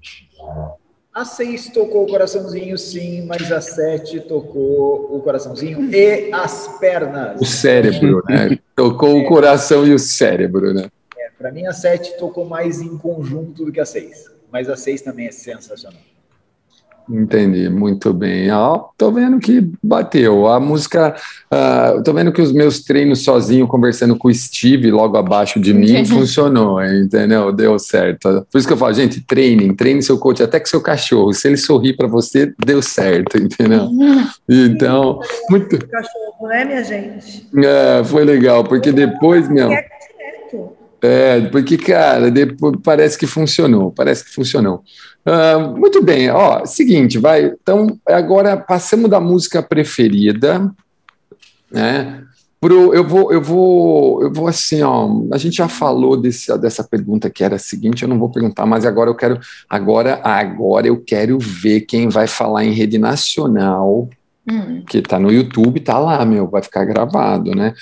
A 6 tocou o coraçãozinho, sim, mas a 7 tocou o coraçãozinho e as pernas. O cérebro, né? Tocou é. o coração e o cérebro, né? É, Para mim, a 7 tocou mais em conjunto do que a 6, mas a 6 também é sensacional. Entendi, muito bem. Ó, tô vendo que bateu. A música, uh, tô vendo que os meus treinos sozinho, conversando com o Steve logo abaixo de mim, *laughs* funcionou, entendeu? Deu certo. Por isso que eu falo, gente, treinem, treine seu coach, até que seu cachorro, se ele sorrir para você, deu certo, entendeu? *laughs* Então, muito. Cachorro, né, minha gente? É, foi legal, porque depois, meu. É, porque, cara, depois parece que funcionou, parece que funcionou. Uh, muito bem, ó, seguinte, vai. Então, agora passamos da música preferida, né? Pro, eu vou, eu vou, eu vou assim, ó. A gente já falou desse, dessa pergunta que era a seguinte, eu não vou perguntar, mas agora eu quero, agora, agora eu quero ver quem vai falar em rede nacional, hum. que tá no YouTube, tá lá, meu, vai ficar gravado, né?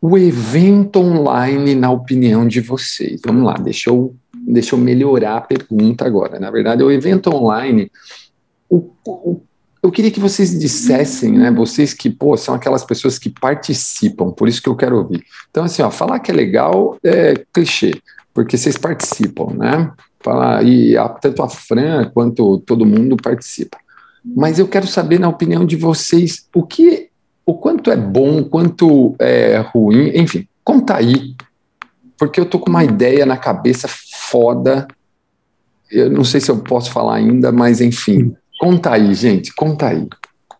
O evento online, na opinião de vocês. Vamos lá, deixa eu deixa eu melhorar a pergunta agora. Na verdade, o evento online, o, o, eu queria que vocês dissessem, né, vocês que, pô, são aquelas pessoas que participam, por isso que eu quero ouvir. Então, assim, ó, falar que é legal é clichê, porque vocês participam, né? Falar, e a, tanto a Fran quanto todo mundo participa. Mas eu quero saber, na opinião de vocês, o que, o quanto é bom, o quanto é ruim, enfim, conta aí porque eu tô com uma ideia na cabeça foda. Eu não sei se eu posso falar ainda, mas enfim. Conta aí, gente, conta aí.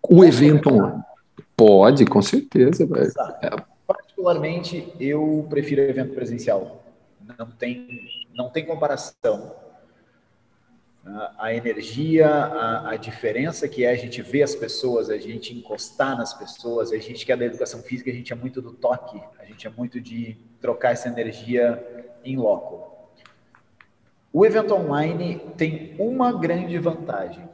O evento online. Pode, com certeza. É. Particularmente, eu prefiro evento presencial. Não tem, não tem comparação. A energia, a, a, diferença que é a gente ver as pessoas, a gente encostar nas pessoas, a gente que é da educação física, a gente é muito do toque, a gente é muito de trocar essa energia em loco. O evento online tem uma grande vantagem,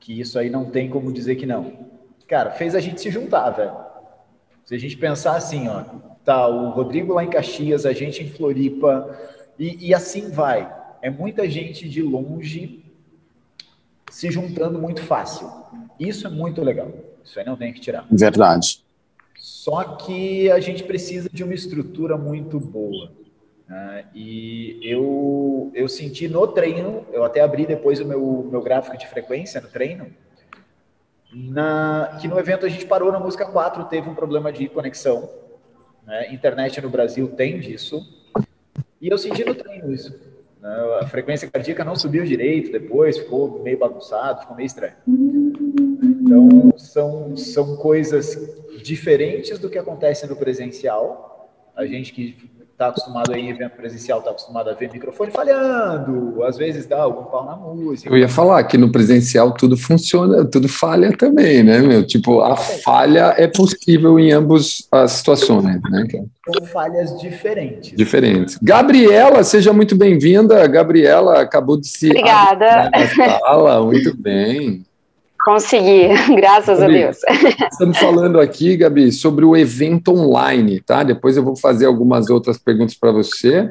que isso aí não tem como dizer que não. Cara, fez a gente se juntar, velho. Se a gente pensar assim, ó, tá o Rodrigo lá em Caxias, a gente em Floripa, e, e assim vai. É muita gente de longe se juntando muito fácil. Isso é muito legal. Isso aí não tem que tirar. Verdade. Só que a gente precisa de uma estrutura muito boa. Né? E eu, eu senti no treino, eu até abri depois o meu, meu gráfico de frequência no treino, na, que no evento a gente parou na música 4, teve um problema de conexão. Né? Internet no Brasil tem disso. E eu senti no treino isso. Né? A frequência cardíaca não subiu direito depois, ficou meio bagunçado, ficou meio estranho. Então, são, são coisas diferentes do que acontece no presencial. A gente que está acostumado a ir em evento presencial, está acostumado a ver microfone falhando, às vezes dá algum pau na música. Eu ia falar que no presencial tudo funciona, tudo falha também, né, meu? Tipo, a falha é possível em ambas as situações, né? São falhas diferentes. Diferentes. Gabriela, seja muito bem-vinda. Gabriela acabou de se. Obrigada. Fala, muito bem. Consegui, *laughs* graças Gabi, a Deus. *laughs* Estamos falando aqui, Gabi, sobre o evento online, tá? Depois eu vou fazer algumas outras perguntas para você,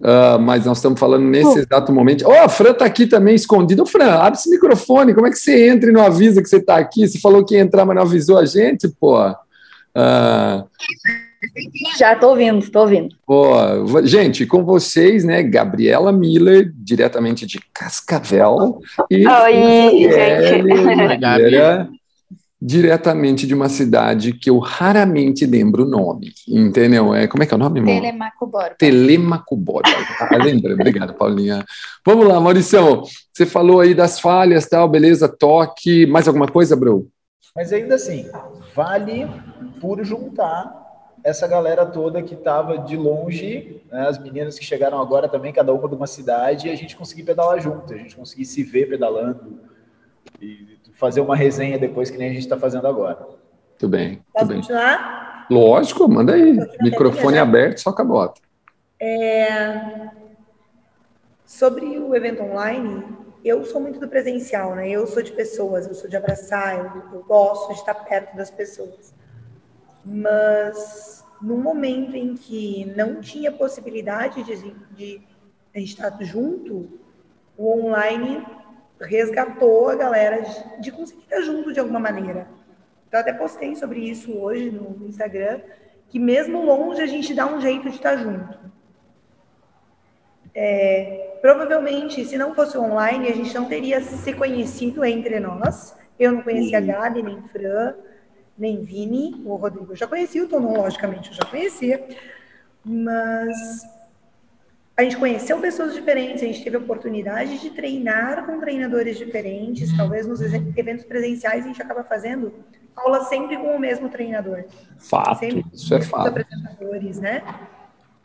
uh, mas nós estamos falando nesse uh. exato momento. Oh, a Fran está aqui também escondida. Ô, Fran, abre esse microfone, como é que você entra e não avisa que você está aqui? Você falou que ia entrar, mas não avisou a gente, pô. Uh, já estou ouvindo, estou ouvindo. Oh, gente, com vocês, né, Gabriela Miller, diretamente de Cascavel. E Oi, gente. diretamente de uma cidade que eu raramente lembro o nome, entendeu? É, como é que é o nome, irmão? Telemaco Borba. Telemaco Borba. Ah, lembrando, obrigado, Paulinha. Vamos lá, Maurício, você falou aí das falhas, tal, beleza, toque, mais alguma coisa, bro? Mas ainda assim, vale por juntar essa galera toda que estava de longe, né, as meninas que chegaram agora também, cada uma de uma cidade, e a gente conseguir pedalar junto, a gente conseguir se ver pedalando e fazer uma resenha depois que nem a gente está fazendo agora. Muito bem. Posso continuar? Lógico, manda aí. Microfone aberto, só cabota. É... Sobre o evento online, eu sou muito do presencial, né? Eu sou de pessoas, eu sou de abraçar, eu, eu gosto de estar perto das pessoas. Mas no momento em que não tinha possibilidade de, de a gente estar junto, o online resgatou a galera de, de conseguir estar junto de alguma maneira. Eu até postei sobre isso hoje no Instagram, que mesmo longe a gente dá um jeito de estar junto. É, provavelmente, se não fosse online, a gente não teria se conhecido entre nós. Eu não conhecia a Gabi, nem Fran, nem Vini, o Rodrigo. Eu já conhecia o Tonon, logicamente, eu já conhecia. Mas a gente conheceu pessoas diferentes, a gente teve a oportunidade de treinar com treinadores diferentes. Talvez nos eventos presenciais a gente acaba fazendo aula sempre com o mesmo treinador. Fato, sempre isso é fato. apresentadores, né?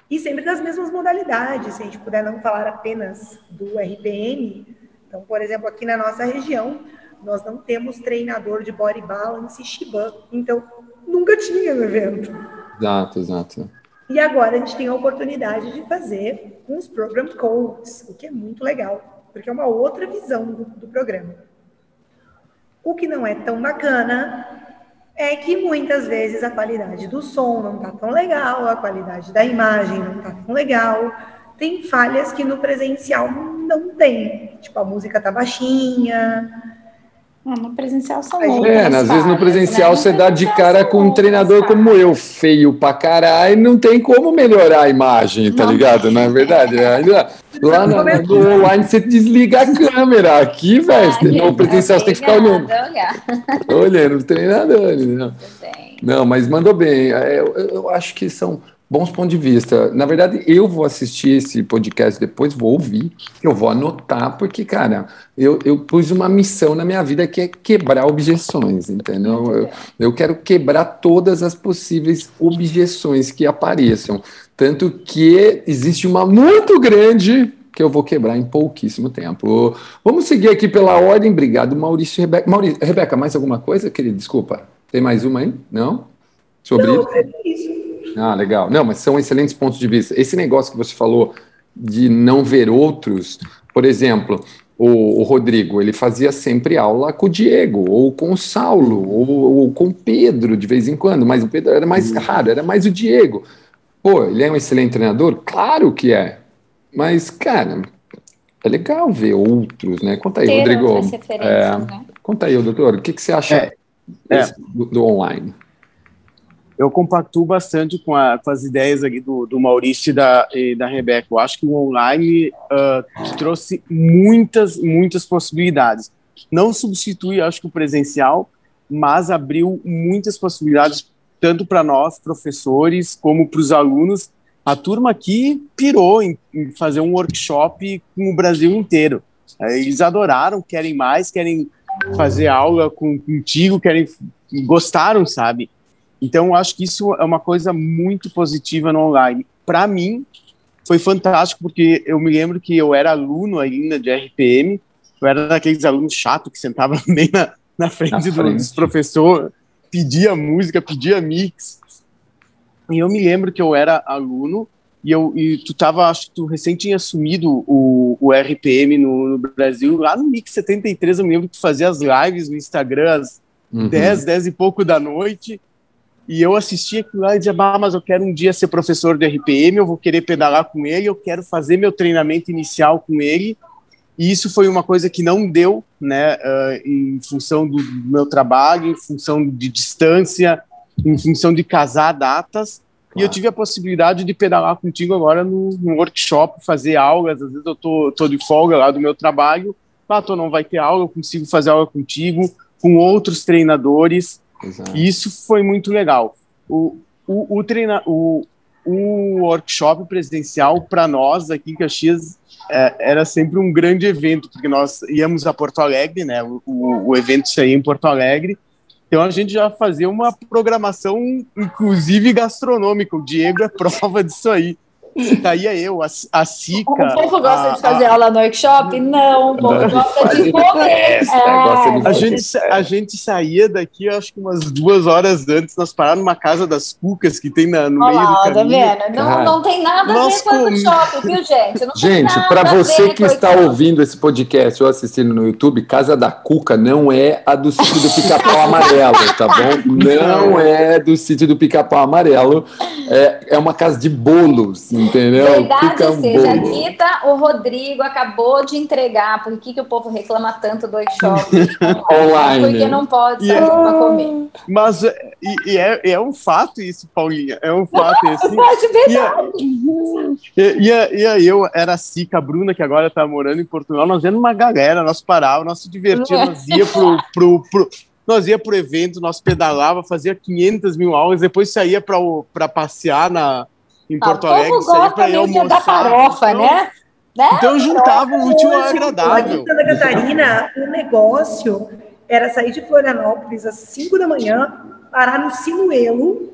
E sempre das mesmas modalidades, se a gente puder não falar apenas do RPM. Então, por exemplo, aqui na nossa região, nós não temos treinador de body balance Shiban. Então, nunca tinha no evento. Exato, exato. E agora a gente tem a oportunidade de fazer uns program codes, o que é muito legal, porque é uma outra visão do, do programa. O que não é tão bacana é que muitas vezes a qualidade do som não está tão legal, a qualidade da imagem não está tão legal. Tem falhas que no presencial não tem. Tipo, a música tá baixinha, no presencial são É, outras às vezes no presencial né? você No dá de presencial cara são com um outras treinador como eu, feio pra caralho, não tem como melhorar a imagem, tá Não. ligado? Não é verdade? Ainda- Lá no, no online você desliga a câmera, aqui, velho, Ah, no presencial você tem que ficar olhando, olhando o treinador. entendeu? Bem. Não, mas mandou bem. É, Eu, eu acho que são bons pontos de vista. Na verdade, eu vou assistir esse podcast depois, vou ouvir, eu vou anotar, porque, cara, eu, eu pus uma missão na minha vida que é quebrar objeções, entendeu? Eu, eu quero quebrar todas as possíveis objeções que apareçam. Tanto que existe uma muito grande que eu vou quebrar em pouquíssimo tempo. Vamos seguir aqui pela ordem. Obrigado, Maurício e Rebeca. Maurício, Rebeca, mais alguma coisa, querido? Desculpa. Tem mais uma aí? Não? Sobre isso? Não, é isso. Ah, legal. Não, mas são excelentes pontos de vista. Esse negócio que você falou de não ver outros, por exemplo, o, o Rodrigo, ele fazia sempre aula com o Diego, ou com o Saulo, ou, ou com o Pedro de vez em quando, mas o Pedro era mais raro, era mais o Diego. Pô, ele é um excelente treinador? Claro que é. Mas, cara, é legal ver outros, né? Conta aí, Ter Rodrigo. É, né? Conta aí, doutor, o que, que você acha É, é. Do, do online? Eu compactuo bastante com, a- com as ideias aqui do, do Maurício e da, e da Rebeca. Eu acho que o online ah, trouxe muitas, muitas possibilidades. Não substitui, acho que o presencial, mas abriu muitas possibilidades, tanto para nós, professores, como para os alunos. A turma aqui pirou em, em fazer um workshop com o Brasil inteiro. Eh, Eles adoraram, querem mais, querem fazer aula com, contigo, querem gostaram, sabe? Então, eu acho que isso é uma coisa muito positiva no online. Para mim, foi fantástico, porque eu me lembro que eu era aluno ainda de RPM, eu era daqueles alunos chatos que sentava *laughs* bem na, na frente, Na do- frente. dos professores, pedia música, pedia mix. E eu me lembro que eu era aluno e, eu, e tu tava, acho que tu recém tinha assumido o, o RPM no, no Brasil, lá no Mix 73, eu me lembro que tu fazia as lives no Instagram às Uhum. 10, 10 e pouco da noite, e eu assistia aquilo lá e dizia, bah, mas eu quero um dia ser professor de RPM, eu vou querer pedalar com ele, eu quero fazer meu treinamento inicial com ele, e isso foi uma coisa que não deu, né, ah, em função do meu trabalho, em função de distância, em função de casar datas, e eu Claro. tive a possibilidade de pedalar contigo agora no, no workshop, fazer aulas, às vezes eu tô, tô de folga lá do meu trabalho, ah, tô, não vai ter aula, eu consigo fazer aula contigo, com outros treinadores, Exato. isso foi muito legal. O, o, o, treina, o, o workshop presidencial, para nós aqui em Caxias, é, era sempre um grande evento, porque nós íamos a Porto Alegre, né? O, o, o evento saía em Porto Alegre, então a gente já fazia uma programação, inclusive gastronômica. O Diego é *laughs* prova disso aí. Daí é eu, a, a Sica. O povo gosta a, de fazer a, aula no workshop? Não, o povo gosta de comer. De a, gente, a gente saía daqui, acho que umas duas horas antes, nós parávamos numa casa das cucas que tem na, no Olha meio do tá caminho. vendo? Não, não tem nada a ver Nós com o workshop, viu, gente? Não Gente, para você que está workshop. ouvindo esse podcast ou assistindo no YouTube, Casa da Cuca não é a do sítio do Pica-Pau Amarelo, tá bom? Não é do sítio do Pica-Pau Amarelo. É, é uma casa de bolos, entendeu? Verdade Fica um seja bolo. dita, o Rodrigo acabou de entregar. Por que, que o povo reclama tanto do workshop? *laughs* Online. Porque não pode sair é- para comer. Mas é, e, e é, é um fato isso, Paulinha. É um fato. é assim. Acho E, a- e, e, a- e a eu era a Sica, a Bruna, que agora tá morando em Portugal. Nós íamos uma galera, nós parávamos, nós se divertíamos, nós ia pro, pro, pro- nós ia pro evento, nós pedalava, fazia 500 mil aulas, depois saía para passear na, em Ah, Porto o povo Alegre, gosta para ir mesmo almoçar. da farofa, Então- né? né? Então juntava o útil ao agradável. em Santa Catarina, o negócio era sair de Florianópolis às 5 da manhã, parar no Sinuelo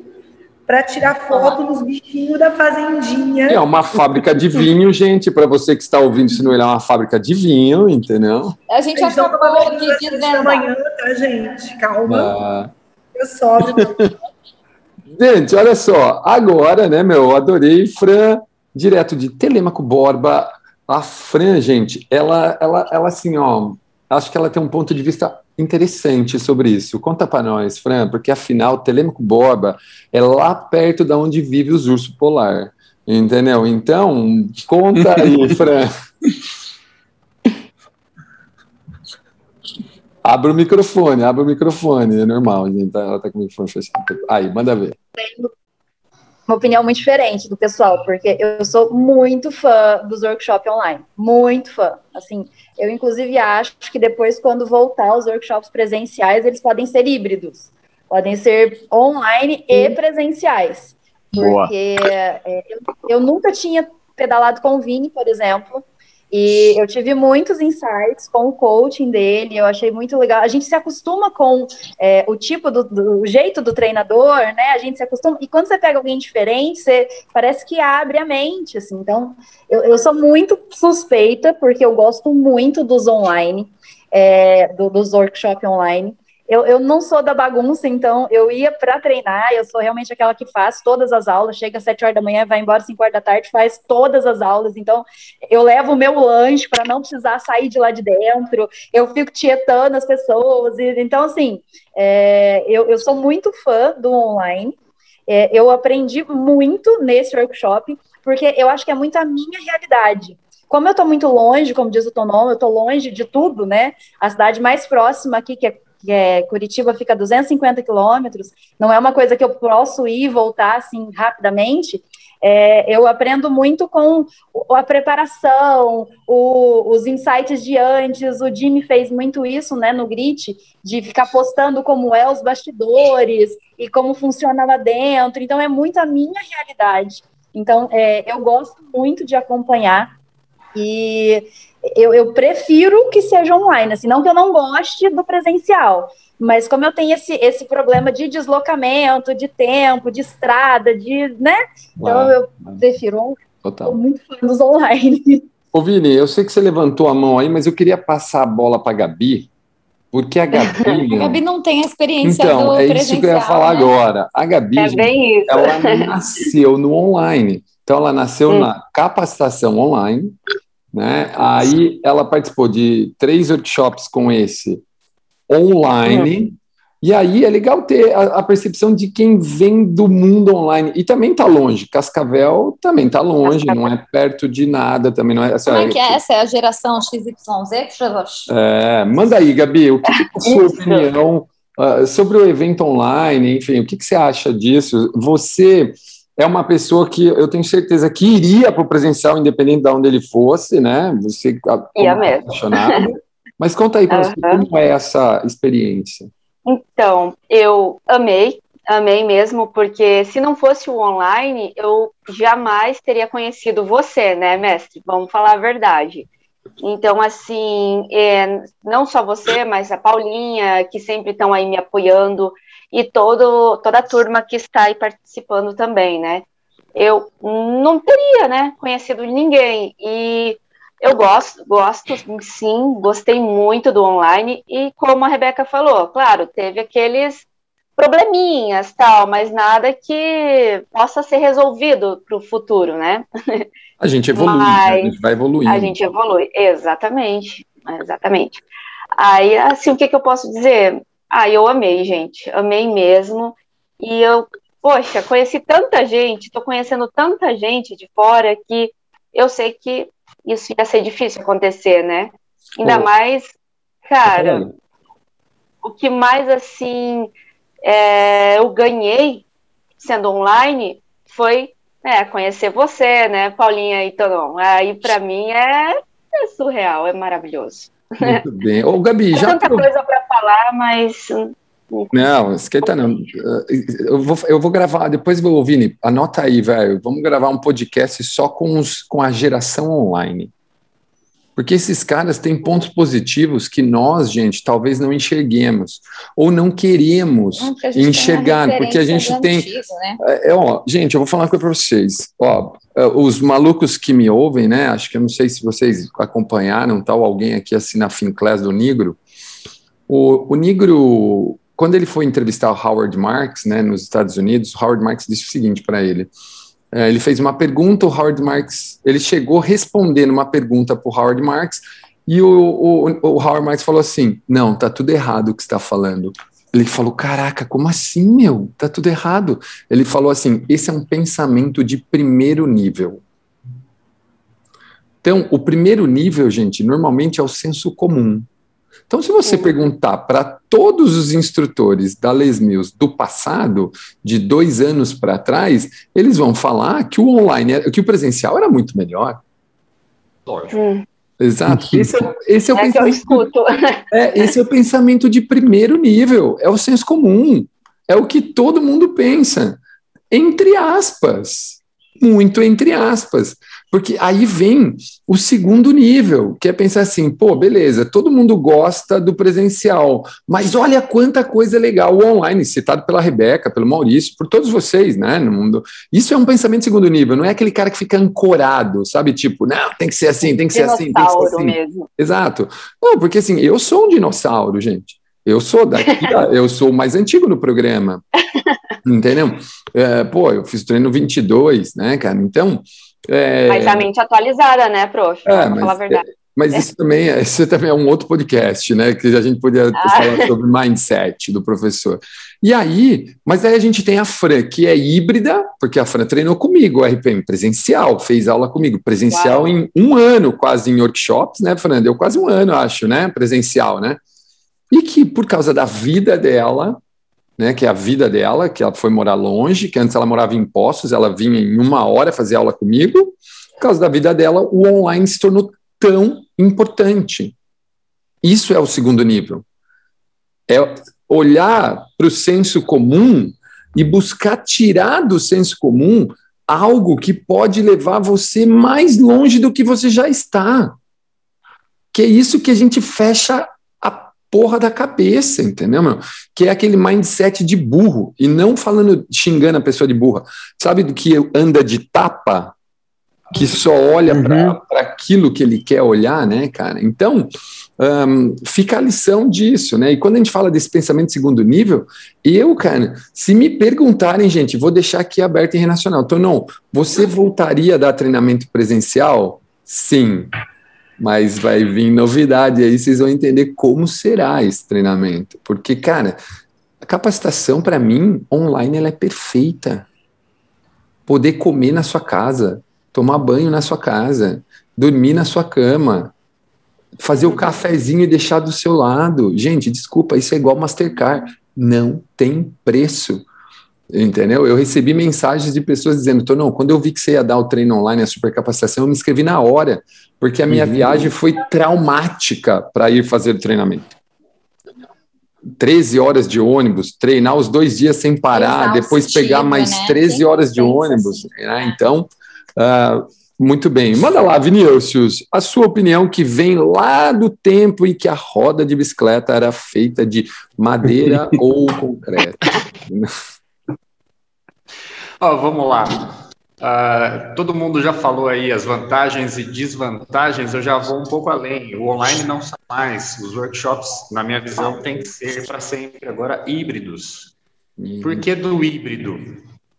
para tirar foto nos bichinhos da fazendinha. É uma fábrica de vinho, gente. Para você que está ouvindo isso, não é uma fábrica de vinho, entendeu? A gente acabou trabalhando de às 7 da desvendar. manhã, tá, gente? Calma. Ah, Eu sobe. *laughs* Gente, olha só, agora, né, meu, eu adorei Fran, direto de Telemaco Borba. A Fran, gente, ela, ela, ela assim, ó, acho que ela tem um ponto de vista interessante sobre isso. Conta para nós, Fran, porque afinal, Telemaco Borba é lá perto da onde vive os ursos polar, entendeu? Então, conta aí, *laughs* Fran. Abre o microfone, abre o microfone, é normal, gente. Ela tá com o microfone fechado. Aí, manda ver. uma opinião muito diferente do pessoal, porque eu sou muito fã dos workshops online, muito fã. Assim, eu inclusive acho que depois, quando voltar os workshops presenciais, eles podem ser híbridos, podem ser online e presenciais. Boa. Porque é, eu, eu nunca tinha pedalado com o Vini, por exemplo, e eu tive muitos insights com o coaching dele, eu achei muito legal. A gente se acostuma com é, o tipo do, do jeito do treinador, né? A gente se acostuma. E quando você pega alguém diferente, você parece que abre a mente, assim. Então, eu, eu sou muito suspeita, porque eu gosto muito dos online, é, do- dos workshops online. Eu, eu não sou da bagunça, então eu ia para treinar, eu sou realmente aquela que faz todas as aulas, chega às 7 horas da manhã, vai embora às 5 horas da tarde, faz todas as aulas. Então, eu levo o meu lanche para não precisar sair de lá de dentro, eu fico tietando as pessoas. E, então, assim, é, eu, eu sou muito fã do online. É, eu aprendi muito nesse workshop, porque eu acho que é muito a minha realidade. Como eu estou muito longe, como diz o Tonon, eu estou longe de tudo, né? A cidade mais próxima aqui, que é, é Curitiba, fica a 250 quilômetros, não é uma coisa que eu posso ir e voltar assim rapidamente. É, eu aprendo muito com a preparação, o- os insights de antes. O Jimmy fez muito isso, né, no Grit, de ficar postando como é os bastidores e como funciona lá dentro. Então, é muito a minha realidade. Então, é, eu gosto muito de acompanhar e eu, eu prefiro que seja online, assim, não que eu não goste do presencial, mas como eu tenho esse, esse problema de deslocamento, de tempo, de estrada, de, né? Então Ah, eu prefiro, sou Total. muito fã dos online. *laughs* Ô, Vini, eu sei que você levantou a mão aí, mas eu queria passar a bola para a Gabi, porque a Gabi. *laughs* A Gabi não tem a experiência então, do é presencial. isso que eu ia falar né? agora. A Gabi, É gente, bem isso. ela nasceu no online. Então, ela nasceu Hum. *laughs* na capacitação online, né? Aí ela participou de três workshops com esse online. E aí é legal ter a, a percepção de quem vem do mundo online. E também tá longe. Cascavel também tá longe, não é perto de nada, também não é. assim, Como é que é essa? É a geração XYZ? é, manda aí, Gabi, o que, que é a sua opinião ah, sobre o evento online? Enfim, o que, que você acha disso? Você é uma pessoa que eu tenho certeza que iria para o presencial, independente de onde ele fosse, né? Você Ia mesmo. apaixonado. Mas conta aí para você Aham. como é essa experiência. Então, eu amei, amei mesmo, porque se não fosse o online, eu jamais teria conhecido você, né, mestre? Vamos falar a verdade. Então, assim, é, não só você, mas a Paulinha, que sempre estão aí me apoiando, e todo, toda a turma que está aí participando também, né? eu não teria, né, conhecido ninguém. E eu gosto, gosto, sim, gostei muito do online. E como a Rebeca falou, claro, teve aqueles probleminhas, tal, mas nada que possa ser resolvido para o futuro, né? A gente evolui, né? a gente vai evoluindo. A gente evolui, exatamente, exatamente. Aí, assim, o que, que eu posso dizer? Ah, eu amei, gente, amei mesmo. E eu, poxa, conheci tanta gente, estou conhecendo tanta gente de fora que eu sei que isso ia ser difícil acontecer, né? Ainda oh. mais, cara, tá o que mais assim é, eu ganhei sendo online foi é, conhecer você, né, Paulinha e Tonon. Aí para mim é, é, surreal, é maravilhoso. Muito *laughs* bem. Ô, Gabi, já. Tanta coisa para falar, mas. Não, esquenta não. Eu vou, eu vou gravar, depois, Vini, anota aí, velho. Vamos gravar um podcast só com, os, com a geração online. Porque esses caras têm pontos positivos que nós, gente, talvez não enxerguemos ou não queremos não, enxergar, porque a gente tem. Antigo, né? é, é, ó, gente, eu vou falar uma coisa para vocês. Ó, é, os malucos que me ouvem, né? Acho que eu não sei se vocês acompanharam, tal, alguém aqui assina a Finclass do Negro. O, o Negro, quando ele foi entrevistar o Howard Marks, né, nos Estados Unidos, o Howard Marks disse o seguinte para ele: ele fez uma pergunta, o Howard Marks, ele chegou respondendo uma pergunta para o Howard Marks, e o, o, o, Howard Marks falou assim: Não, tá tudo errado o que está falando. Ele falou: Caraca, como assim, meu? Tá tudo errado. Ele falou assim: Esse é um pensamento de primeiro nível. Então, o primeiro nível, gente, normalmente é o senso comum. Então, se você perguntar para todos os instrutores da Les Mills do passado, de dois anos para trás, eles vão falar que o online, que o presencial era muito melhor. Lógico. Hum. Exato. Esse é, esse é o é pensamento. *laughs* É, esse é o pensamento de primeiro nível. É o senso comum. É o que todo mundo pensa. Entre aspas. Muito entre aspas. Porque aí vem o segundo nível, que é pensar assim, pô, beleza, todo mundo gosta do presencial, mas olha quanta coisa legal o online, citado pela Rebeca, pelo Maurício, por todos vocês, né, no mundo. Isso é um pensamento segundo nível, não é aquele cara que fica ancorado, sabe, tipo, não, tem que ser assim, tem que ser assim, tem que ser assim. Mesmo. Exato. Não, porque assim, eu sou um dinossauro, gente. Eu sou daqui, eu sou o mais antigo no programa. *laughs* Entendeu? É, pô, eu fiz treino 22, né, cara? Então, é... Mas a mente atualizada, né, prof? É, mas, falar a verdade. É, mas isso também, é, isso também é um outro podcast, né? Que a gente poderia ah. falar sobre mindset do professor. E aí, mas aí a gente tem a Fran, que é híbrida, porque a Fran treinou comigo, o RPM presencial, fez aula comigo, presencial Uau. em um ano, quase em workshops, né, Fran? Deu quase um ano, acho, né? Presencial, né? E que por causa da vida dela, né, que é a vida dela, que ela foi morar longe, que antes ela morava em Poços, ela vinha em uma hora fazer aula comigo. Por causa da vida dela, o online se tornou tão importante. Isso é o segundo nível. É olhar para o senso comum e buscar tirar do senso comum algo que pode levar você mais longe do que você já está. Que é isso que a gente fecha porra da cabeça, entendeu, meu? Que é aquele mindset de burro, e não falando, xingando a pessoa de burra, sabe do que anda de tapa, que só olha uhum. para aquilo que ele quer olhar, né, cara? Então, um, fica a lição disso, né? E quando a gente fala desse pensamento segundo nível, eu, cara, se me perguntarem, gente, vou deixar aqui aberto em Renacional, então, não, você voltaria a dar treinamento presencial? Sim mas vai vir novidade aí, vocês vão entender como será esse treinamento. Porque, cara, a capacitação, para mim, online, ela é perfeita. Poder comer na sua casa, tomar banho na sua casa, dormir na sua cama, fazer o cafezinho e deixar do seu lado. Gente, desculpa, isso é igual Mastercard. Não tem preço. Entendeu? Eu recebi mensagens de pessoas dizendo: Tô, não, quando eu vi que você ia dar o treino online, a supercapacitação, eu me inscrevi na hora, porque a minha uhum. viagem foi traumática para ir fazer o treinamento. 13 horas de ônibus, treinar os dois dias sem parar, depois pegar mais né? 13 horas de ônibus. Assim. Né? Então, uh, muito bem. Manda lá, Vinícius, a sua opinião que vem lá do tempo em que a roda de bicicleta era feita de madeira *laughs* ou concreto. *laughs* Oh, vamos lá. Uh, todo mundo já falou aí as vantagens e desvantagens, eu já vou um pouco além. O online não sai mais. Os workshops, na minha visão, tem que ser para sempre agora híbridos. Uhum. Por que do híbrido?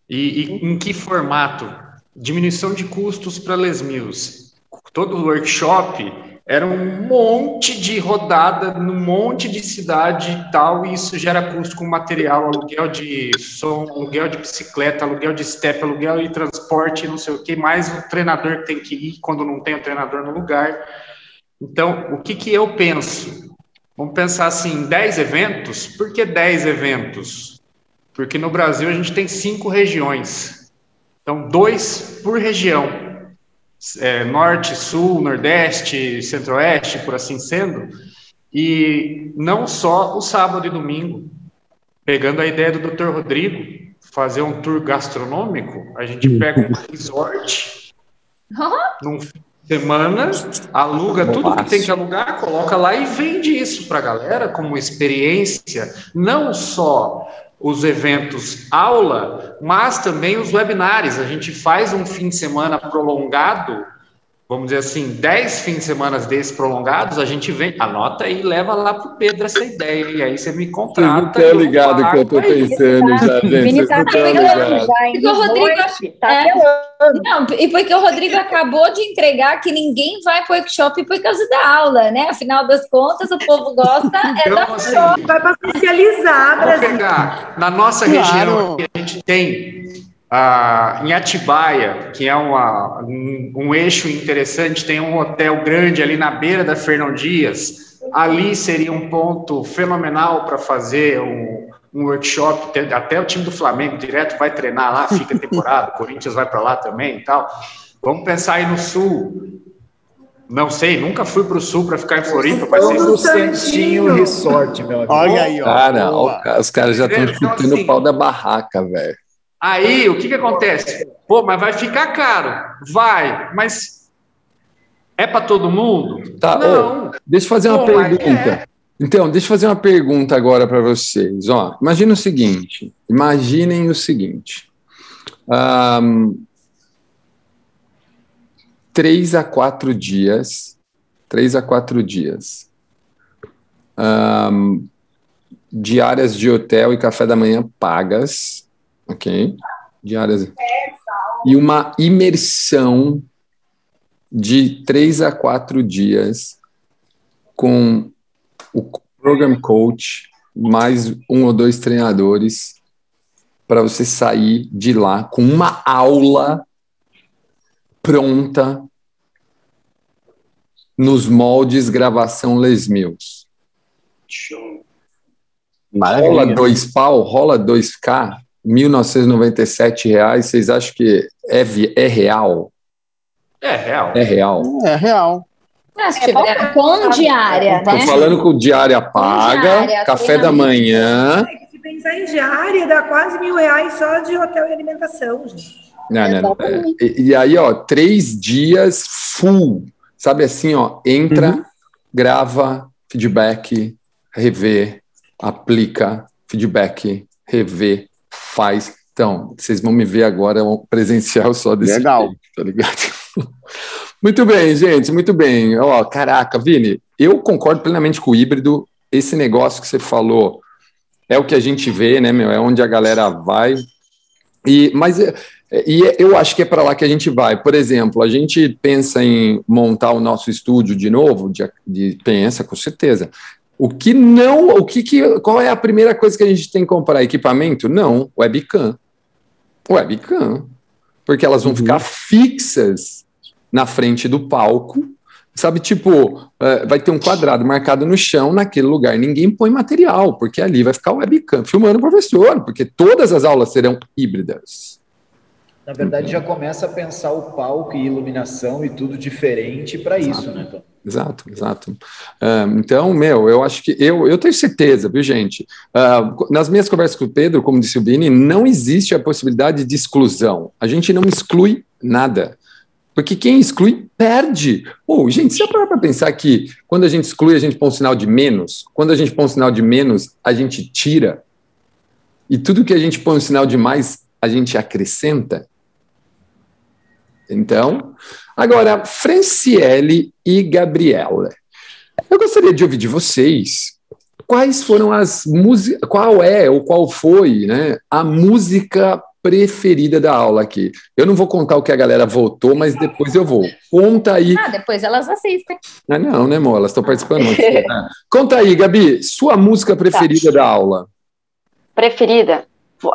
E, e, em que formato? Diminuição de custos para Les Mills. Todo workshop era um monte de rodada num monte de cidade e tal, e isso gera custo com material, aluguel de som, aluguel de bicicleta, aluguel de step, aluguel de transporte, não sei o que, mais o treinador que tem que ir quando não tem o treinador no lugar. Então, o que, que eu penso? Vamos pensar assim, 10 eventos? Por que 10 eventos? Porque no Brasil a gente tem cinco regiões. Então, dois por região é, norte, sul, nordeste, centro-oeste, por assim sendo, e não só o sábado e domingo. Pegando a ideia do Dr. Rodrigo, fazer um tour gastronômico, a gente pega um resort num fim de semana, aluga tudo que tem que alugar, coloca lá e vende isso para a galera como experiência, não só os eventos aula, mas também os webinários. A gente faz um fim de semana prolongado, vamos dizer assim, 10 fins de semana desses prolongados, a gente vem, anota e leva lá para o Pedro essa ideia. E aí você me contrata. Vocês não ligado que eu estou pensando já, gente. Estão ligados. Porque o Rodrigo. Tá é, não, e porque o Rodrigo acabou de entregar que ninguém vai para o workshop por causa da aula, né? Afinal das contas, o povo gosta é então, da assim, Vai para socializar, Brasil. Pegar, na nossa claro. região, a gente tem ah, em Atibaia, que é uma, um, um, eixo interessante, tem um hotel grande ali na beira da Fernão Dias. Ali seria um ponto fenomenal para fazer um, um, workshop. Até o time do Flamengo direto vai treinar lá, fica *laughs* temporada. o Corinthians vai para lá também e tal. Vamos pensar aí no Sul. Não sei, nunca fui para o sul para ficar em Floripa. Mas ser no Santinho *laughs* Resort, meu amigo. Olha aí, ó. Cara, ó, os caras já estão chutando então, assim, o pau da barraca, velho. Aí, o que, que acontece? Pô, mas vai ficar caro. Vai, mas é para todo mundo? Tá, não. Ô, deixa eu fazer uma Pô, pergunta. É. Então, deixa eu fazer uma pergunta agora para vocês. Ó, imagina o seguinte: imaginem o seguinte. Um, três a quatro dias, três a quatro dias, um, diárias de hotel e café da manhã pagas, ok? Diárias. E uma imersão de três a quatro dias com o program coach, mais um ou dois treinadores, para você sair de lá com uma aula pronta nos moldes gravação Les Mills. Show. Rola dois pau, rola 2K, 1.997 reais, vocês acham que é, é real? É real. É real. É real. É, com diária, Estou né? falando com diária paga, diária, café da manhã. É, se pensar em diária, dá quase mil reais só de hotel e alimentação, gente. Não, não, é. e, e, aí, ó, três dias full. Sabe assim, ó, entra, uhum. grava, feedback, revê, aplica, feedback, revê, faz. Então, vocês vão me ver agora um presencial só desse Legal. Jeito, tá ligado? *laughs* muito bem, gente, muito bem. Ó, caraca, Vini, eu concordo plenamente com o híbrido. Esse negócio que você falou é o que a gente vê, né, meu? É onde a galera vai. E, mas é, e eu acho que é para lá que a gente vai. Por exemplo, a gente pensa em montar o nosso estúdio de novo, de, de pensa com certeza. O que não, o que, que qual é a primeira coisa que a gente tem que comprar? Equipamento? Não, webcam. Webcam. Porque elas vão uhum. ficar fixas na frente do palco. Sabe, tipo, é, vai ter um quadrado marcado no chão, naquele lugar. Ninguém põe material, porque ali vai ficar o webcam filmando o professor, porque todas as aulas serão híbridas. Na verdade, já começa a pensar o palco e iluminação e tudo diferente para isso, né, Tom? Exato, exato. Uh, então, meu, eu acho que eu, eu tenho certeza, viu, gente? Uh, nas minhas conversas com o Pedro, como disse o Bini, não existe a possibilidade de exclusão. A gente não exclui nada. Porque quem exclui, perde. Oh, gente, se parar para pensar que quando a gente exclui, a gente põe um sinal de menos, quando a gente põe um sinal de menos, a gente tira, e tudo que a gente põe um sinal de mais, a gente acrescenta. Então, agora, Franciele e Gabriela. Eu gostaria de ouvir de vocês quais foram as músicas, qual é ou qual foi né, a música preferida da aula aqui. Eu não vou contar o que a galera votou, mas depois eu vou. Conta aí. Ah, depois elas assistem. Ah, não, né, amor? Elas estão participando. Ah. *laughs* Conta aí, Gabi, sua música preferida tá. da aula. Preferida?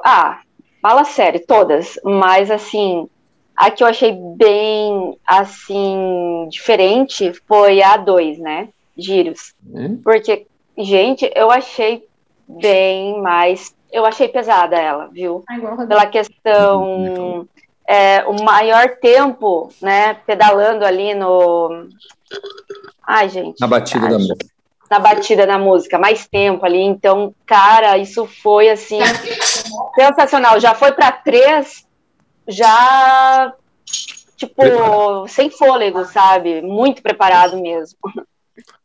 Ah, fala sério, todas. Mas, assim, a que eu achei bem, assim, diferente foi a 2, né? Giros. É? Porque, gente, eu achei bem mais eu achei pesada ela, viu? Pela questão. É, o maior tempo, né, pedalando ali no. Ai, gente. Na batida da música. Na batida da música, mais tempo ali. Então, cara, isso foi assim. sensacional. Já foi para três, já. Tipo, Preparado. sem fôlego, sabe? Muito preparado mesmo.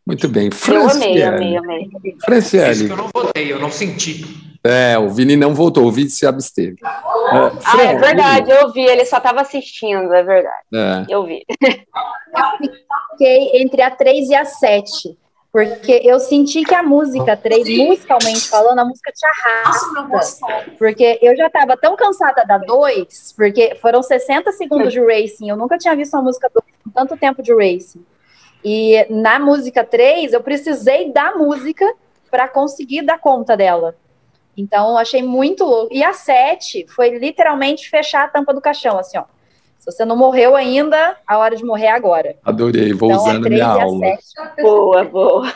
Muito bem. Franciele. Eu amei, amei, amei. Franciele. Isso que eu não votei, eu não senti. É, o Vini não voltou, o Vini se absteve. É, ah, é verdade, eu vi, ele só estava assistindo, é verdade. É. Eu vi. Eu fiquei entre a 3 e a 7, porque eu senti que a música 3, musicalmente falando, a música te arrasta. Porque eu já estava tão cansada da 2, porque foram 60 segundos de racing, eu nunca tinha visto uma música 2 com tanto tempo de racing. E na música 3, eu precisei da música para conseguir dar conta dela. Então, achei muito louco. E a sete foi literalmente fechar a tampa do caixão, assim, ó. Se você não morreu ainda, a hora de morrer é agora. Adorei, vou então, usando a minha aula. Boa, boa.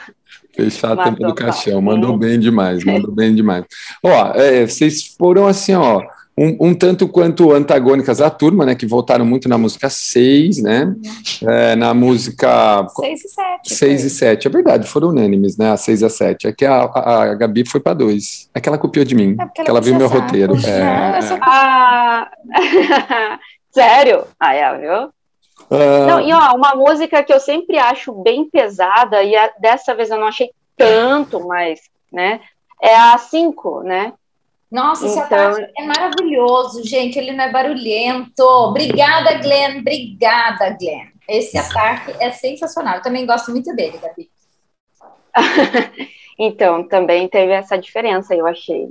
Fechar a tampa do caixão, mandou bem demais, mandou bem demais. Ó, é, vocês foram assim, ó, um, um, tanto quanto antagônicas à turma, né, que voltaram muito na música 6, né, é, na música... 6 e 7. 6 e 7, é verdade, foram unânimes, né, a 6 e a 7, é que a, a, a Gabi foi para 2, é que ela copiou de mim, é que ela, ela viu meu sabe. roteiro. É... Ah, *laughs* sério? Ah, é, viu? Uh... Não, e ó, uma música que eu sempre acho bem pesada, e a, dessa vez eu não achei tanto, mas, né, é a 5, né, nossa, esse então... ataque é maravilhoso, gente. Ele não é barulhento. Obrigada, Glenn. Obrigada, Glenn. Esse ataque é sensacional. Eu também gosto muito dele, Gabi. *laughs* então, também teve essa diferença, eu achei.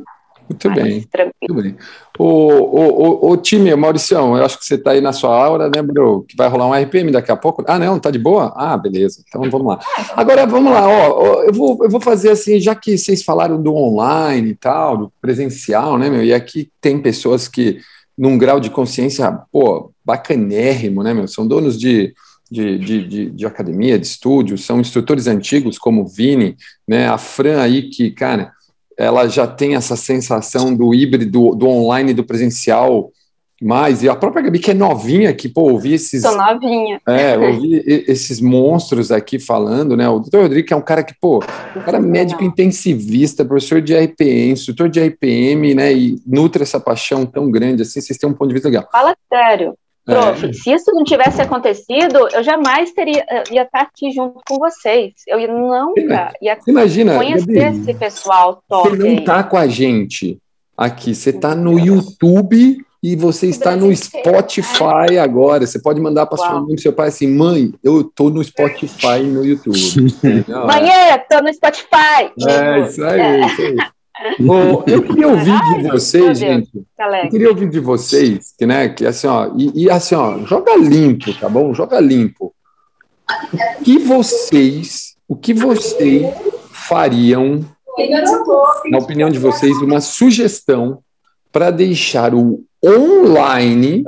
Muito bem. Muito bem. O, o, o, o time, Mauricião, eu acho que você está aí na sua aura, né, bro? Que vai rolar um RPM daqui a pouco. Ah, não, tá de boa? Ah, beleza. Então vamos lá. Agora vamos lá, ó. Eu vou, eu vou fazer assim, já que vocês falaram do online e tal, do presencial, né, meu? E aqui tem pessoas que, num grau de consciência, pô, bacanérrimo, né, meu? São donos de. De, de, de, de academia, de estúdio, são instrutores antigos como o Vini, né, a Fran aí que, cara, ela já tem essa sensação do híbrido, do online e do presencial mais, e a própria Gabi, que é novinha, que, pô, ouvi esses... Sou novinha. É, *laughs* ouvi esses monstros aqui falando, né, o doutor Rodrigo, que é um cara que, pô, um cara médico intensivista, professor de RPM, instrutor de RPM, né, e nutre essa paixão tão grande, assim, vocês têm um ponto de vista legal. Fala sério. Prof, é. se isso não tivesse acontecido, eu jamais teria eh, ia estar aqui junto com vocês. Eu nunca ia imagina, conhecer Gabi, esse pessoal top. Você não está com a gente aqui, você está no YouTube e você está no Spotify agora. Você pode mandar para sua mãe seu pai assim: mãe, eu estou no Spotify e no YouTube. *laughs* Mãe, estou no Spotify. É, isso aí, é. isso aí. Bom, eu *laughs* queria ouvir de vocês, gente. Eu queria ouvir de vocês, que, né, que assim, ó, e, e, assim, ó, joga limpo, tá bom? Joga limpo. O que vocês, o que vocês fariam, na opinião de vocês, uma sugestão para deixar o online,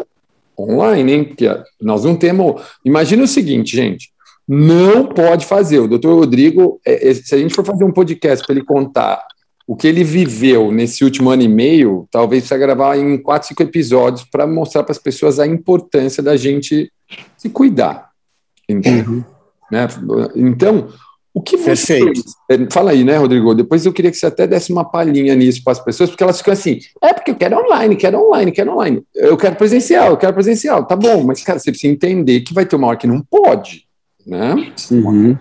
online, hein? Porque nós não temos. Imagina o seguinte, gente. Não pode fazer. O doutor Rodrigo, é, é, se a gente for fazer um podcast para ele contar o que ele viveu nesse último ano e meio, talvez precisa gravar em quatro, cinco episódios para mostrar para as pessoas a importância da gente se cuidar. Uhum. Né? Então, o que você. É, fala aí, né, Rodrigo? Depois eu queria que você até desse uma palhinha nisso para as pessoas, porque elas ficam assim: é porque eu quero online, quero online, quero online. Eu quero presencial, eu quero presencial. Tá bom, mas, cara, você precisa entender que vai ter uma hora que não pode. Né? Uhum.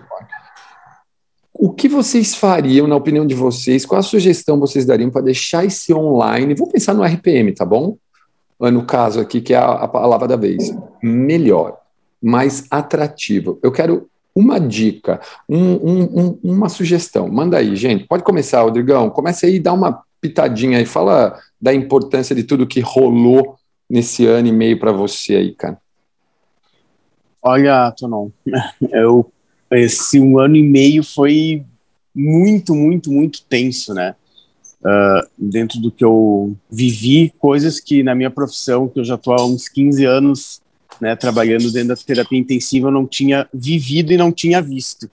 O que vocês fariam, na opinião de vocês? Qual a sugestão vocês dariam para deixar esse online? Vou pensar no RPM, tá bom? no caso aqui, que é a, a palavra da vez, melhor, mais atrativo. Eu quero uma dica, um, um, uma sugestão. Manda aí, gente. Pode começar, Rodrigão. Comece aí, dá uma pitadinha aí. Fala da importância de tudo que rolou nesse ano e meio para você aí, cara. Olha, Tonon, *laughs* eu, esse um ano e meio foi muito, muito, muito tenso, né? Uh, dentro do que eu vivi, coisas que na minha profissão, que eu já estou há uns 15 anos né, trabalhando dentro da terapia intensiva, eu não tinha vivido e não tinha visto.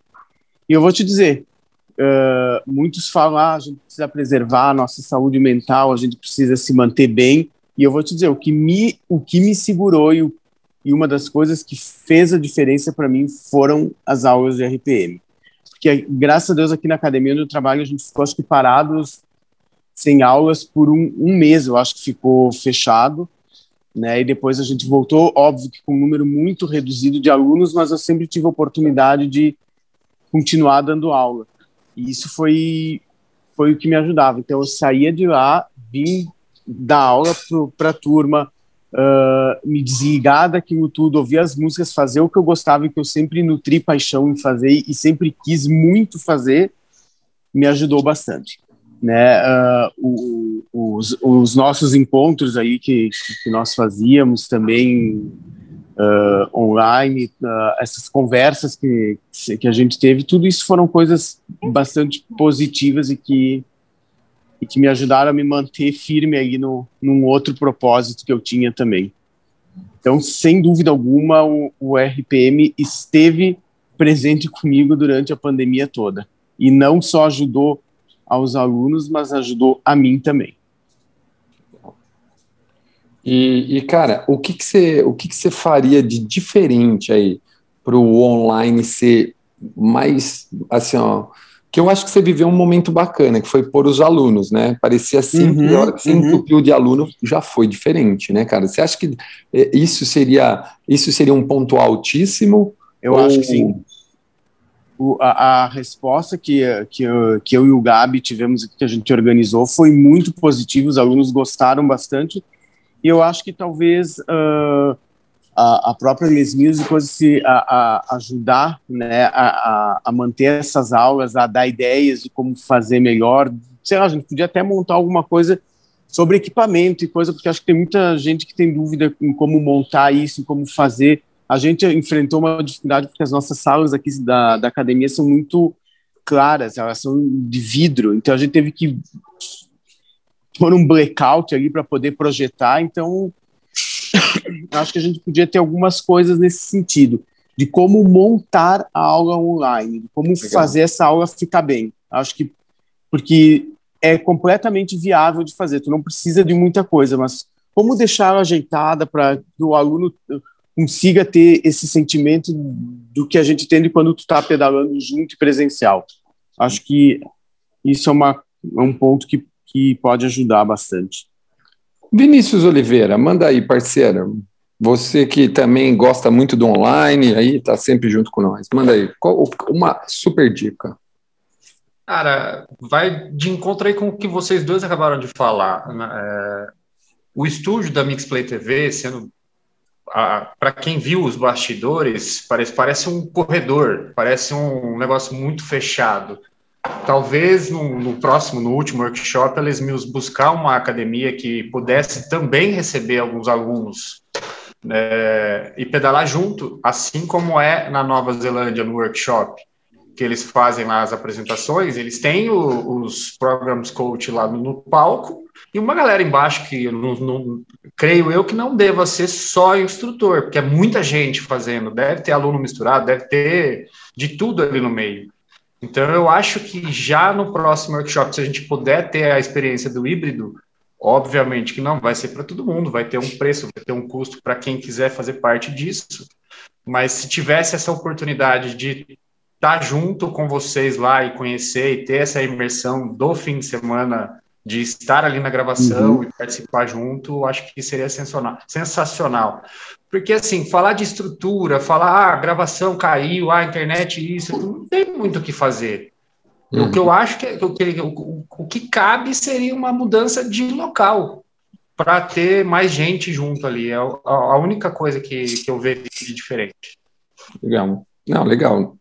E eu vou te dizer, uh, muitos falam, ah, a gente precisa preservar a nossa saúde mental, a gente precisa se manter bem, e eu vou te dizer, o que me, o que me segurou e, o, e uma das coisas que fez a diferença para mim foram as aulas de RPM. Porque, graças a Deus, aqui na academia onde eu trabalho, a gente ficou, acho que, parados sem aulas por um, um mês, eu acho que ficou fechado, né? E depois a gente voltou, óbvio que com um número muito reduzido de alunos, mas eu sempre tive a oportunidade de continuar dando aula. E isso foi foi o que me ajudava. Então eu saía de lá, vim dar aula para a turma, uh, me desligar daquilo tudo, ouvir as músicas, fazer o que eu gostava e que eu sempre nutri paixão em fazer e sempre quis muito fazer, me ajudou bastante né, uh, o, os, os, nossos encontros aí que, que nós fazíamos também uh, online, uh, essas conversas que, que a gente teve, tudo isso foram coisas bastante positivas e que, e que me ajudaram a me manter firme aí no, num outro propósito que eu tinha também. Então, sem dúvida alguma, o, o RPM esteve presente comigo durante a pandemia toda. E não só ajudou aos alunos, mas ajudou a mim também. E, e cara, o que que você o que que você faria de diferente aí para o online ser mais assim, ó, que eu acho que você viveu um momento bacana, que foi por os alunos, né? Parecia simples, uhum, a hora que você uhum. entupiu de aluno já foi diferente, né, cara? Você acha que é, isso seria isso seria um ponto altíssimo? Eu ou... acho que sim o, a, a, resposta que, que, eu, que eu e o Gabi tivemos que a gente organizou, foi muito positiva, os alunos gostaram bastante, e eu acho que talvez uh, a, a, própria Les Music fosse a, a, ajudar né, a, a, manter essas aulas, a dar ideias de como fazer melhor, sei lá, a gente podia até montar alguma coisa sobre equipamento e coisa, porque acho que tem muita gente que tem dúvida em como montar isso, em como fazer, a gente enfrentou uma dificuldade porque as nossas salas aqui da, da academia são muito claras, elas são de vidro, então a gente teve que pôr um blackout ali para poder projetar, então acho que a gente podia ter algumas coisas nesse sentido, de como montar a aula online, de como Legal. fazer essa aula ficar bem. Acho que porque é completamente viável de fazer, tu não precisa de muita coisa, mas como deixar ajeitada para que o aluno consiga ter esse sentimento do que a gente tem quando tu está pedalando junto e presencial. Acho que isso é, uma, é um ponto que, que pode ajudar bastante. Vinícius Oliveira, manda aí, parceiro. Você que também gosta muito do online, aí está sempre junto com nós. Manda aí, qual, uma super dica. Cara, vai de encontro aí com o que vocês dois acabaram de falar. Né? É, o estúdio da Mixplay TV, sendo para quem viu os bastidores, parece, parece um corredor, parece um negócio muito fechado. Talvez no, no próximo, no último workshop, eles me buscar uma academia que pudesse também receber alguns alunos é, e pedalar junto, assim como é na Nova Zelândia no workshop, que eles fazem lá as apresentações, eles têm o, os programs coach lá no, no palco e uma galera embaixo que não, não, creio eu que não deva ser só instrutor, porque é muita gente fazendo, deve ter aluno misturado, deve ter de tudo ali no meio. Então eu acho que já no próximo workshop, se a gente puder ter a experiência do híbrido, obviamente que não vai ser para todo mundo, vai ter um preço, vai ter um custo para quem quiser fazer parte disso. Mas se tivesse essa oportunidade de estar junto com vocês lá e conhecer e ter essa imersão do fim de semana de estar ali na gravação uhum. e participar junto, acho que seria sensacional. sensacional. Porque, assim, falar de estrutura, falar, ah, a gravação caiu, ah, a internet, isso, não tem muito o que fazer. Uhum. O que eu acho que, o, que, o, o que cabe seria uma mudança de local. para ter mais gente junto ali. É a, a única coisa que, que eu vejo de diferente. Legal. Não, legal.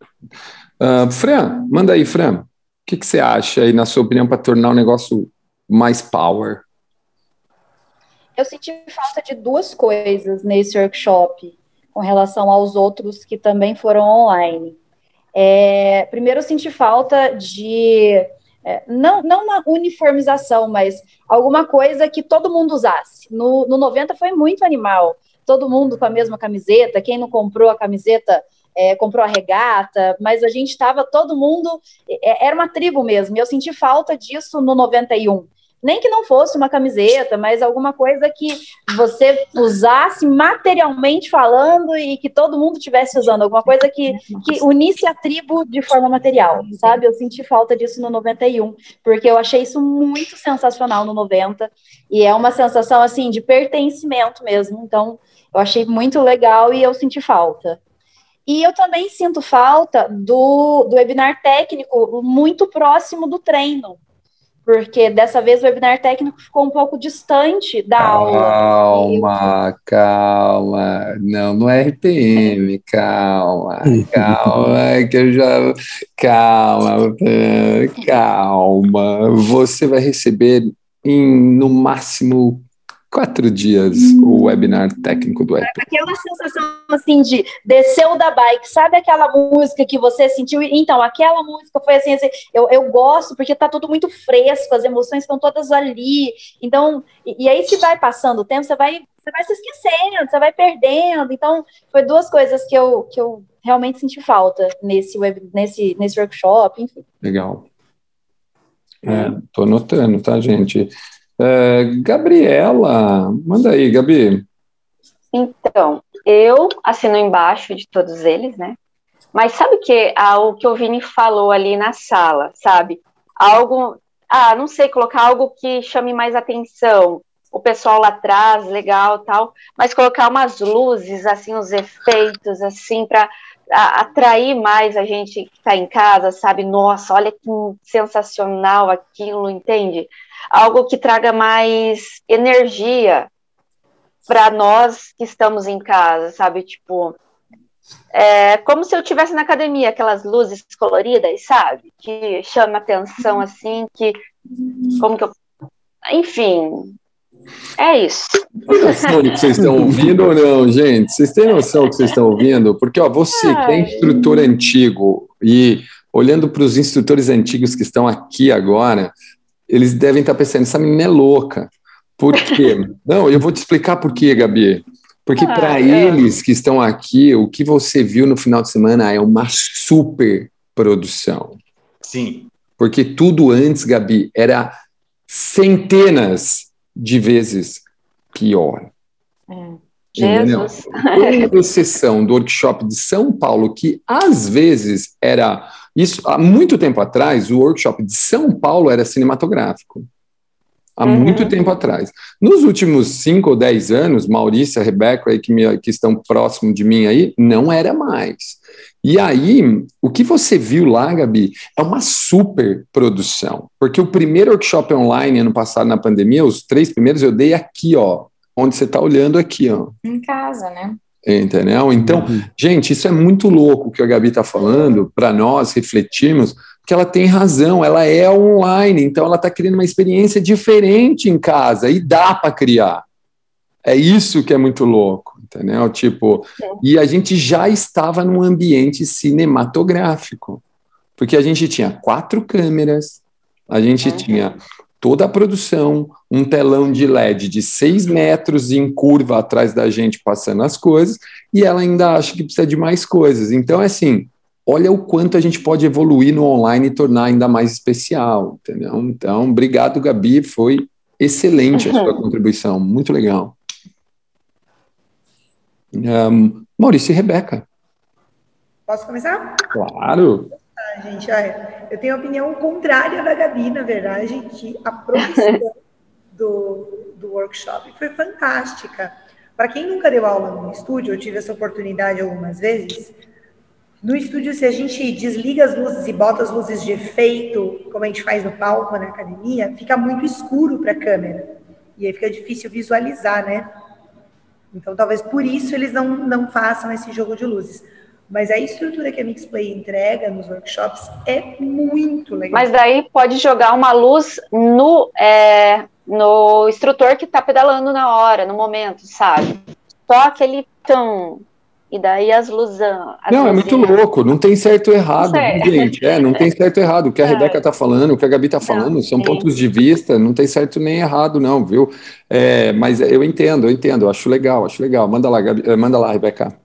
Uh, Fran, manda aí, Fran. O que, que você acha aí, na sua opinião, para tornar o negócio mais power? Eu senti falta de duas coisas nesse workshop com relação aos outros que também foram online. É, primeiro, eu senti falta de é, não, não uma uniformização, mas alguma coisa que todo mundo usasse. No, no 90 foi muito animal, todo mundo com a mesma camiseta, quem não comprou a camiseta é, comprou a regata, mas a gente estava todo mundo, é, era uma tribo mesmo, eu senti falta disso no 91 nem que não fosse uma camiseta, mas alguma coisa que você usasse materialmente falando e que todo mundo estivesse usando, alguma coisa que, que unisse a tribo de forma material, sabe? Eu senti falta disso no 91, porque eu achei isso muito sensacional no 90, e é uma sensação, assim, de pertencimento mesmo, então eu achei muito legal e eu senti falta. E eu também sinto falta do, do webinar técnico muito próximo do treino, porque dessa vez o webinar técnico ficou um pouco distante da calma, aula. Calma, calma. Não, no RPM, calma, calma, que eu já. Calma, calma. Você vai receber em no máximo quatro dias o webinar técnico do app. Aquela sensação assim de desceu da bike, sabe aquela música que você sentiu? Então, aquela música foi assim, assim eu, eu gosto porque tá tudo muito fresco, as emoções estão todas ali. Então, e, e, aí se vai passando o tempo, você vai, você vai se esquecendo, você vai perdendo. Então, foi duas coisas que eu, que eu realmente senti falta nesse, web, nesse, nesse workshop, enfim. Legal. É, tô anotando, tá, gente? É, Gabriela, manda aí, Gabi. Então, eu assino embaixo de todos eles, né? Mas sabe que o que o Vini falou ali na sala, sabe? Algo, ah, não sei, colocar algo que chame mais atenção. O pessoal lá atrás, legal, tal, mas colocar umas luzes, assim, os efeitos, assim, para atrair mais a gente que está em casa, sabe? Nossa, olha que sensacional aquilo, entende? Algo que traga mais energia para nós que estamos em casa, sabe? Tipo, é como se eu estivesse na academia, aquelas luzes coloridas, sabe? Que chama atenção assim, que como que eu enfim, é isso. Que vocês estão ouvindo ou não, gente? Vocês têm noção do que vocês estão ouvindo? Porque, ó, você que é instrutor antigo e olhando para os instrutores antigos que estão aqui agora, eles devem estar pensando, essa menina é louca. Por quê? *laughs* Não, eu vou te explicar por quê, Gabi. Porque ah, para é. eles que estão aqui, o que você viu no final de semana é uma super produção. Sim. Porque tudo antes, Gabi, era centenas de vezes pior. É. Jesus. Toda sessão do workshop de São Paulo, que às vezes era isso, há muito tempo atrás, o workshop de São Paulo era cinematográfico. Há uhum. muito tempo atrás. Nos últimos cinco ou dez anos, Maurícia, Rebeca, aí, que, me, que estão próximo de mim aí, não era mais. E aí, o que você viu lá, Gabi, é uma super produção. Porque o primeiro workshop online, ano passado, na pandemia, os três primeiros eu dei aqui, ó. Onde você está olhando aqui, ó. Em casa, né? Entendeu? Então, uhum. gente, isso é muito louco que a Gabi está falando, para nós refletirmos, porque ela tem razão, ela é online, então ela está criando uma experiência diferente em casa e dá para criar. É isso que é muito louco, entendeu? Tipo, e a gente já estava num ambiente cinematográfico, porque a gente tinha quatro câmeras, a gente uhum. tinha toda a produção, um telão de LED de 6 metros em curva atrás da gente passando as coisas, e ela ainda acha que precisa de mais coisas. Então, é assim, olha o quanto a gente pode evoluir no online e tornar ainda mais especial, entendeu? Então, obrigado, Gabi, foi excelente a sua contribuição, muito legal. Um, Maurício e Rebeca. Posso começar? Claro gente, olha, eu tenho a opinião contrária da Gabi, na verdade, que a produção *laughs* do, do workshop foi fantástica. Para quem nunca deu aula no estúdio, eu tive essa oportunidade algumas vezes. No estúdio, se a gente desliga as luzes e bota as luzes de efeito, como a gente faz no palco, na academia, fica muito escuro para a câmera. E aí fica difícil visualizar, né? Então, talvez por isso eles não, não façam esse jogo de luzes. Mas a estrutura que a Mixplay entrega nos workshops é muito legal. Mas daí pode jogar uma luz no, é, no instrutor que está pedalando na hora, no momento, sabe? Só aquele tão. E daí as luzes. Não, é muito louco, não tem certo ou errado, Certo. gente. É, não tem certo ou errado. O que a É. Rebeca tá falando, o que a Gabi tá falando, são sim. pontos de vista, não tem certo nem errado, não, viu? É, mas eu entendo, eu entendo, eu acho legal, acho legal. Manda lá, Gabi, eh, manda lá, Rebeca.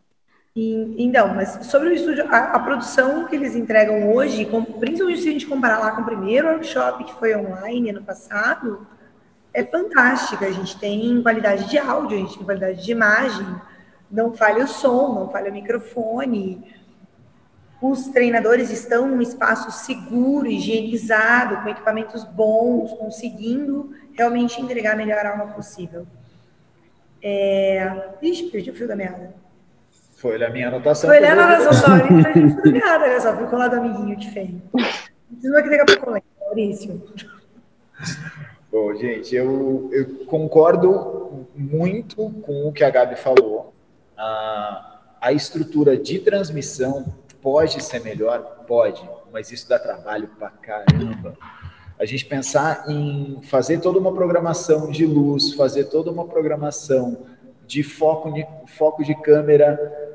Então, mas sobre o estúdio, a, a produção que eles entregam hoje, com- principalmente se a gente comparar lá com o primeiro workshop que foi online ano passado, é fantástica. A gente tem qualidade de áudio, a gente tem qualidade de imagem, não falha o som, não falha o microfone. Os treinadores estão num espaço seguro, higienizado, com equipamentos bons, conseguindo realmente entregar a melhor aula possível. É... Ixi, perdi o fio da meada. Foi olhar minha anotação. Foi olhando a pegou- nossa história e perdi o fio da meada, *laughs* olha só, ficou lá do amiguinho de feio. Preciso aqui daqui a pouco lembra, Maurício. Bom, gente, eu, eu concordo muito com o que a Gabi falou. A, a estrutura de transmissão pode ser melhor? Pode, mas isso dá trabalho pra caramba. A gente pensar em fazer toda uma programação de luz, fazer toda uma programação de foco de, foco de câmera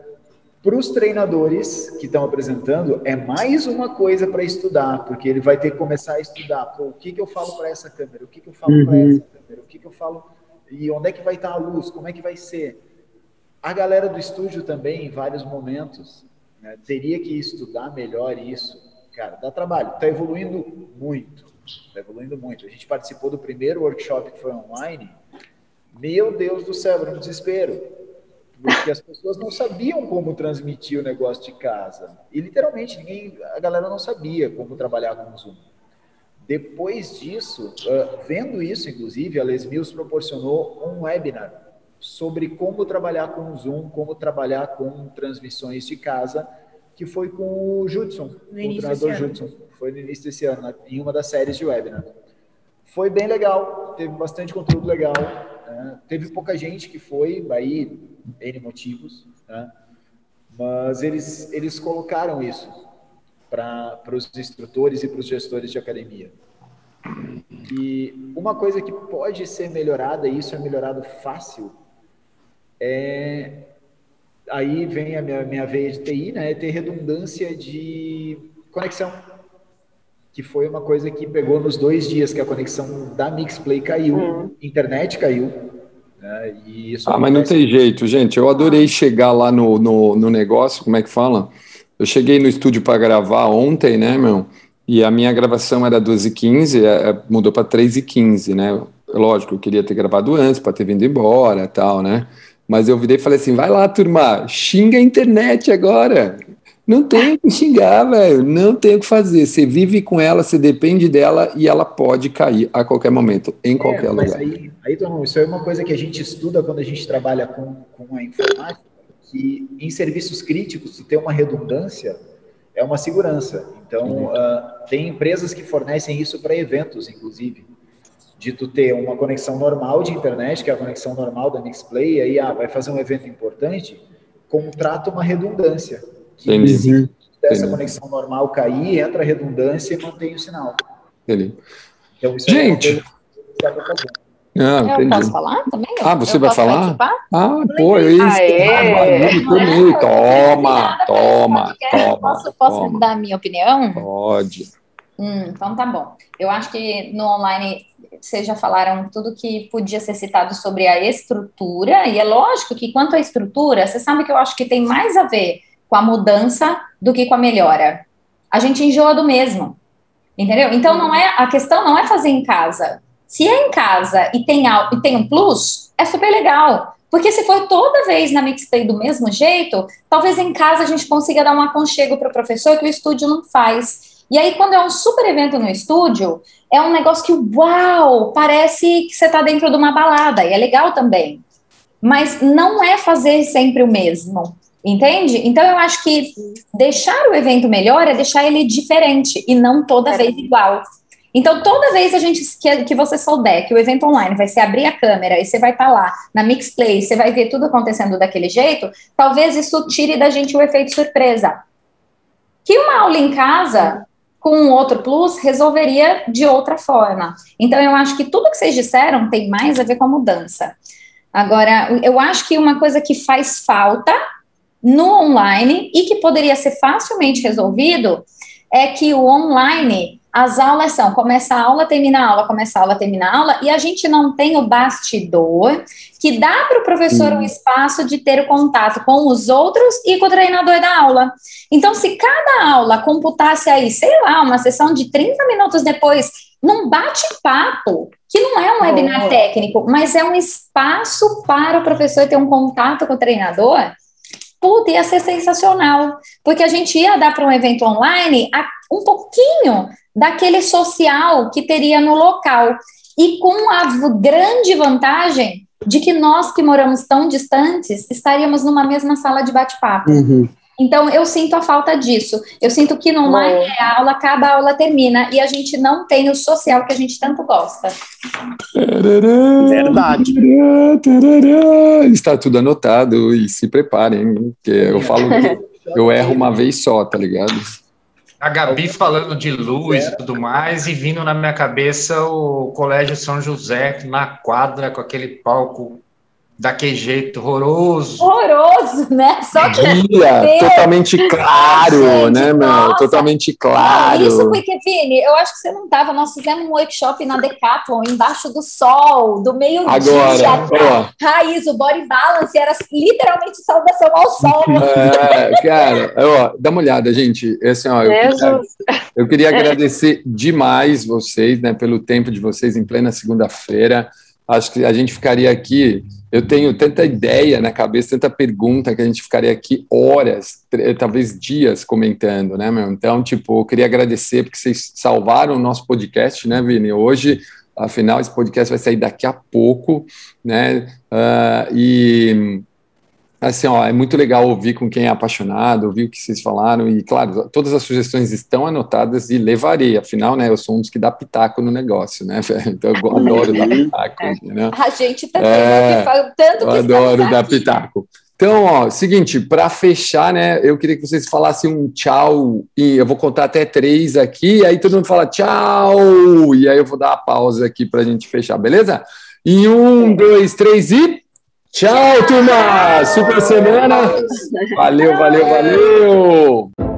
para os treinadores que estão apresentando, é mais uma coisa para estudar, porque ele vai ter que começar a estudar. Pô, o que, que eu falo para essa câmera? O que, que eu falo para Uhum. essa câmera? O que, que eu falo? E onde é que vai estar a luz? Como é que vai ser? A galera do estúdio também, em vários momentos, né, teria que estudar melhor isso. Cara, dá trabalho. Está evoluindo muito. Está evoluindo muito. A gente participou do primeiro workshop que foi online. Meu Deus do céu, era um desespero porque as pessoas não sabiam como transmitir o negócio de casa. E literalmente ninguém, a galera não sabia como trabalhar com o Zoom. Depois disso, ah, vendo isso, inclusive, a Les Mills proporcionou um webinar sobre como trabalhar com o Zoom, como trabalhar com transmissões de casa, que foi com o Judson, No o treinador. Judson. Foi no início desse ano, em uma das séries de webinar. Foi bem legal, teve bastante conteúdo legal. Né? Teve pouca gente que foi, aí N motivos, né? mas eles, eles colocaram isso para os instrutores e para os gestores de academia. E uma coisa que pode ser melhorada, e isso é melhorado fácil, é. Aí vem a minha, minha veia de TI, né? É ter redundância de conexão. Que foi uma coisa que pegou nos dois dias que a conexão da Mixplay caiu, internet caiu. Né? E isso Ah, mas não tem jeito, gente. Eu adorei chegar lá no, no, no negócio, como é que fala? Eu cheguei no estúdio para gravar ontem, né, meu? E a minha gravação era 12h15, é, é, mudou para 3h15, né? Lógico, eu queria ter gravado antes para ter vindo embora tal, né? Mas eu virei e falei assim: vai lá, turma, xinga a internet agora. Não tem o que xingar, velho. Não tem o que fazer. Você vive com ela, você depende dela e ela pode cair a qualquer momento, em qualquer É, mas lugar. Aí, aí, Tom, isso é uma coisa que a gente estuda quando a gente trabalha com, com a informática, que em serviços críticos, se ter uma redundância, é uma segurança. Então, ah, tem empresas que fornecem isso para eventos, inclusive. De tu ter uma conexão normal de internet, que é a conexão normal da Mixplay, e aí ah, vai fazer um evento importante, contrata uma redundância. Que Entendi. se essa Entendi. conexão normal cair, entra a redundância e mantém o sinal. Entendi. Então, isso é Gente. fazer. Ah, Eu entendi. posso falar também? Ah, você Eu vai falar? participar? Ah, pô, eu ia Aê! barulho também. Toma, toma, toma. Posso, posso toma. dar a minha opinião? Pode. Hum, então tá bom. Eu acho que no online vocês já falaram tudo que podia ser citado sobre a estrutura, e é lógico que quanto à estrutura, você sabe que eu acho que tem mais a ver com a mudança do que com a melhora. A gente enjoa do mesmo. Entendeu? Então não é a questão não é fazer em casa. Se é em casa e tem, e tem um plus, é super legal. Porque se for toda vez na Mixplay do mesmo jeito, talvez em casa a gente consiga dar um aconchego para o professor que o estúdio não faz. E aí, quando é um super evento no estúdio, é um negócio que, uau, parece que você está dentro de uma balada, e é legal também. Mas não é fazer sempre o mesmo, entende? Então, eu acho que deixar o evento melhor é deixar ele diferente e não toda vez igual. Então, toda vez a gente que, que você souber que o evento online vai ser abrir a câmera e você vai estar tá lá na Mixplay, você vai ver tudo acontecendo daquele jeito, talvez isso tire da gente o efeito surpresa. Que uma aula em casa com um outro plus resolveria de outra forma. Então, eu acho que tudo que vocês disseram tem mais a ver com a mudança. Agora, eu acho que uma coisa que faz falta no online e que poderia ser facilmente resolvido é que o online, as aulas são começa a aula, termina a aula, começa a aula, termina a aula, e a gente não tem o bastidor que dá para o professor um espaço de ter o contato com os outros e com o treinador da aula. Então, se cada aula computasse aí, sei lá, uma sessão de 30 minutos depois, num bate-papo, que não é um webinar técnico, mas é um espaço para o professor ter um contato com o treinador, puta, ia ser sensacional, porque a gente ia dar para um evento online um pouquinho daquele social que teria no local, e com a grande vantagem de que nós que moramos tão distantes estaríamos numa mesma sala de bate-papo. Uhum. Então, eu sinto a falta disso. Eu sinto que no online é a aula acaba, a aula termina, e a gente não tem o social que a gente tanto gosta. Verdade. Está tudo anotado, e se preparem, que eu falo que eu erro uma vez só, tá ligado? A Gabi falando de luz e tudo mais, e vindo na minha cabeça o Colégio São José na quadra com aquele palco daquele jeito horroroso. Horroroso, né? Só que. Guia, totalmente claro, gente, né, meu? Totalmente claro. Isso porque, Vini, eu acho que você não estava. Nós fizemos um workshop na Decathlon, embaixo do sol, do meio-dia. Agora. Raiz, o body balance era literalmente saudação ao sol. *laughs* É, cara, ó, dá uma olhada, gente. Assim, ó, eu, queria, eu queria agradecer demais vocês, né, pelo tempo de vocês em plena segunda-feira. Acho que a gente ficaria aqui eu tenho tanta ideia na cabeça, tanta pergunta que a gente ficaria aqui horas, talvez dias comentando, né, meu? Então, tipo, eu queria agradecer porque vocês salvaram o nosso podcast, né, Vini? Hoje, afinal, esse podcast vai sair daqui a pouco, né? Uh, e assim, ó, é muito legal ouvir com quem é apaixonado, ouvir o que vocês falaram, e claro, todas as sugestões estão anotadas e levarei, afinal, né, eu sou um dos que dá pitaco no negócio, né, *laughs* então eu adoro dar pitaco, né? A gente também, é, tanto eu adoro dar pitaco. Então, ó, seguinte, para fechar, né, eu queria que vocês falassem um tchau, e eu vou contar até três aqui, aí todo mundo fala tchau, e aí eu vou dar a pausa aqui para a gente fechar, beleza? Em um, dois, três e... Tchau, turma! Super semana! Valeu, valeu, valeu!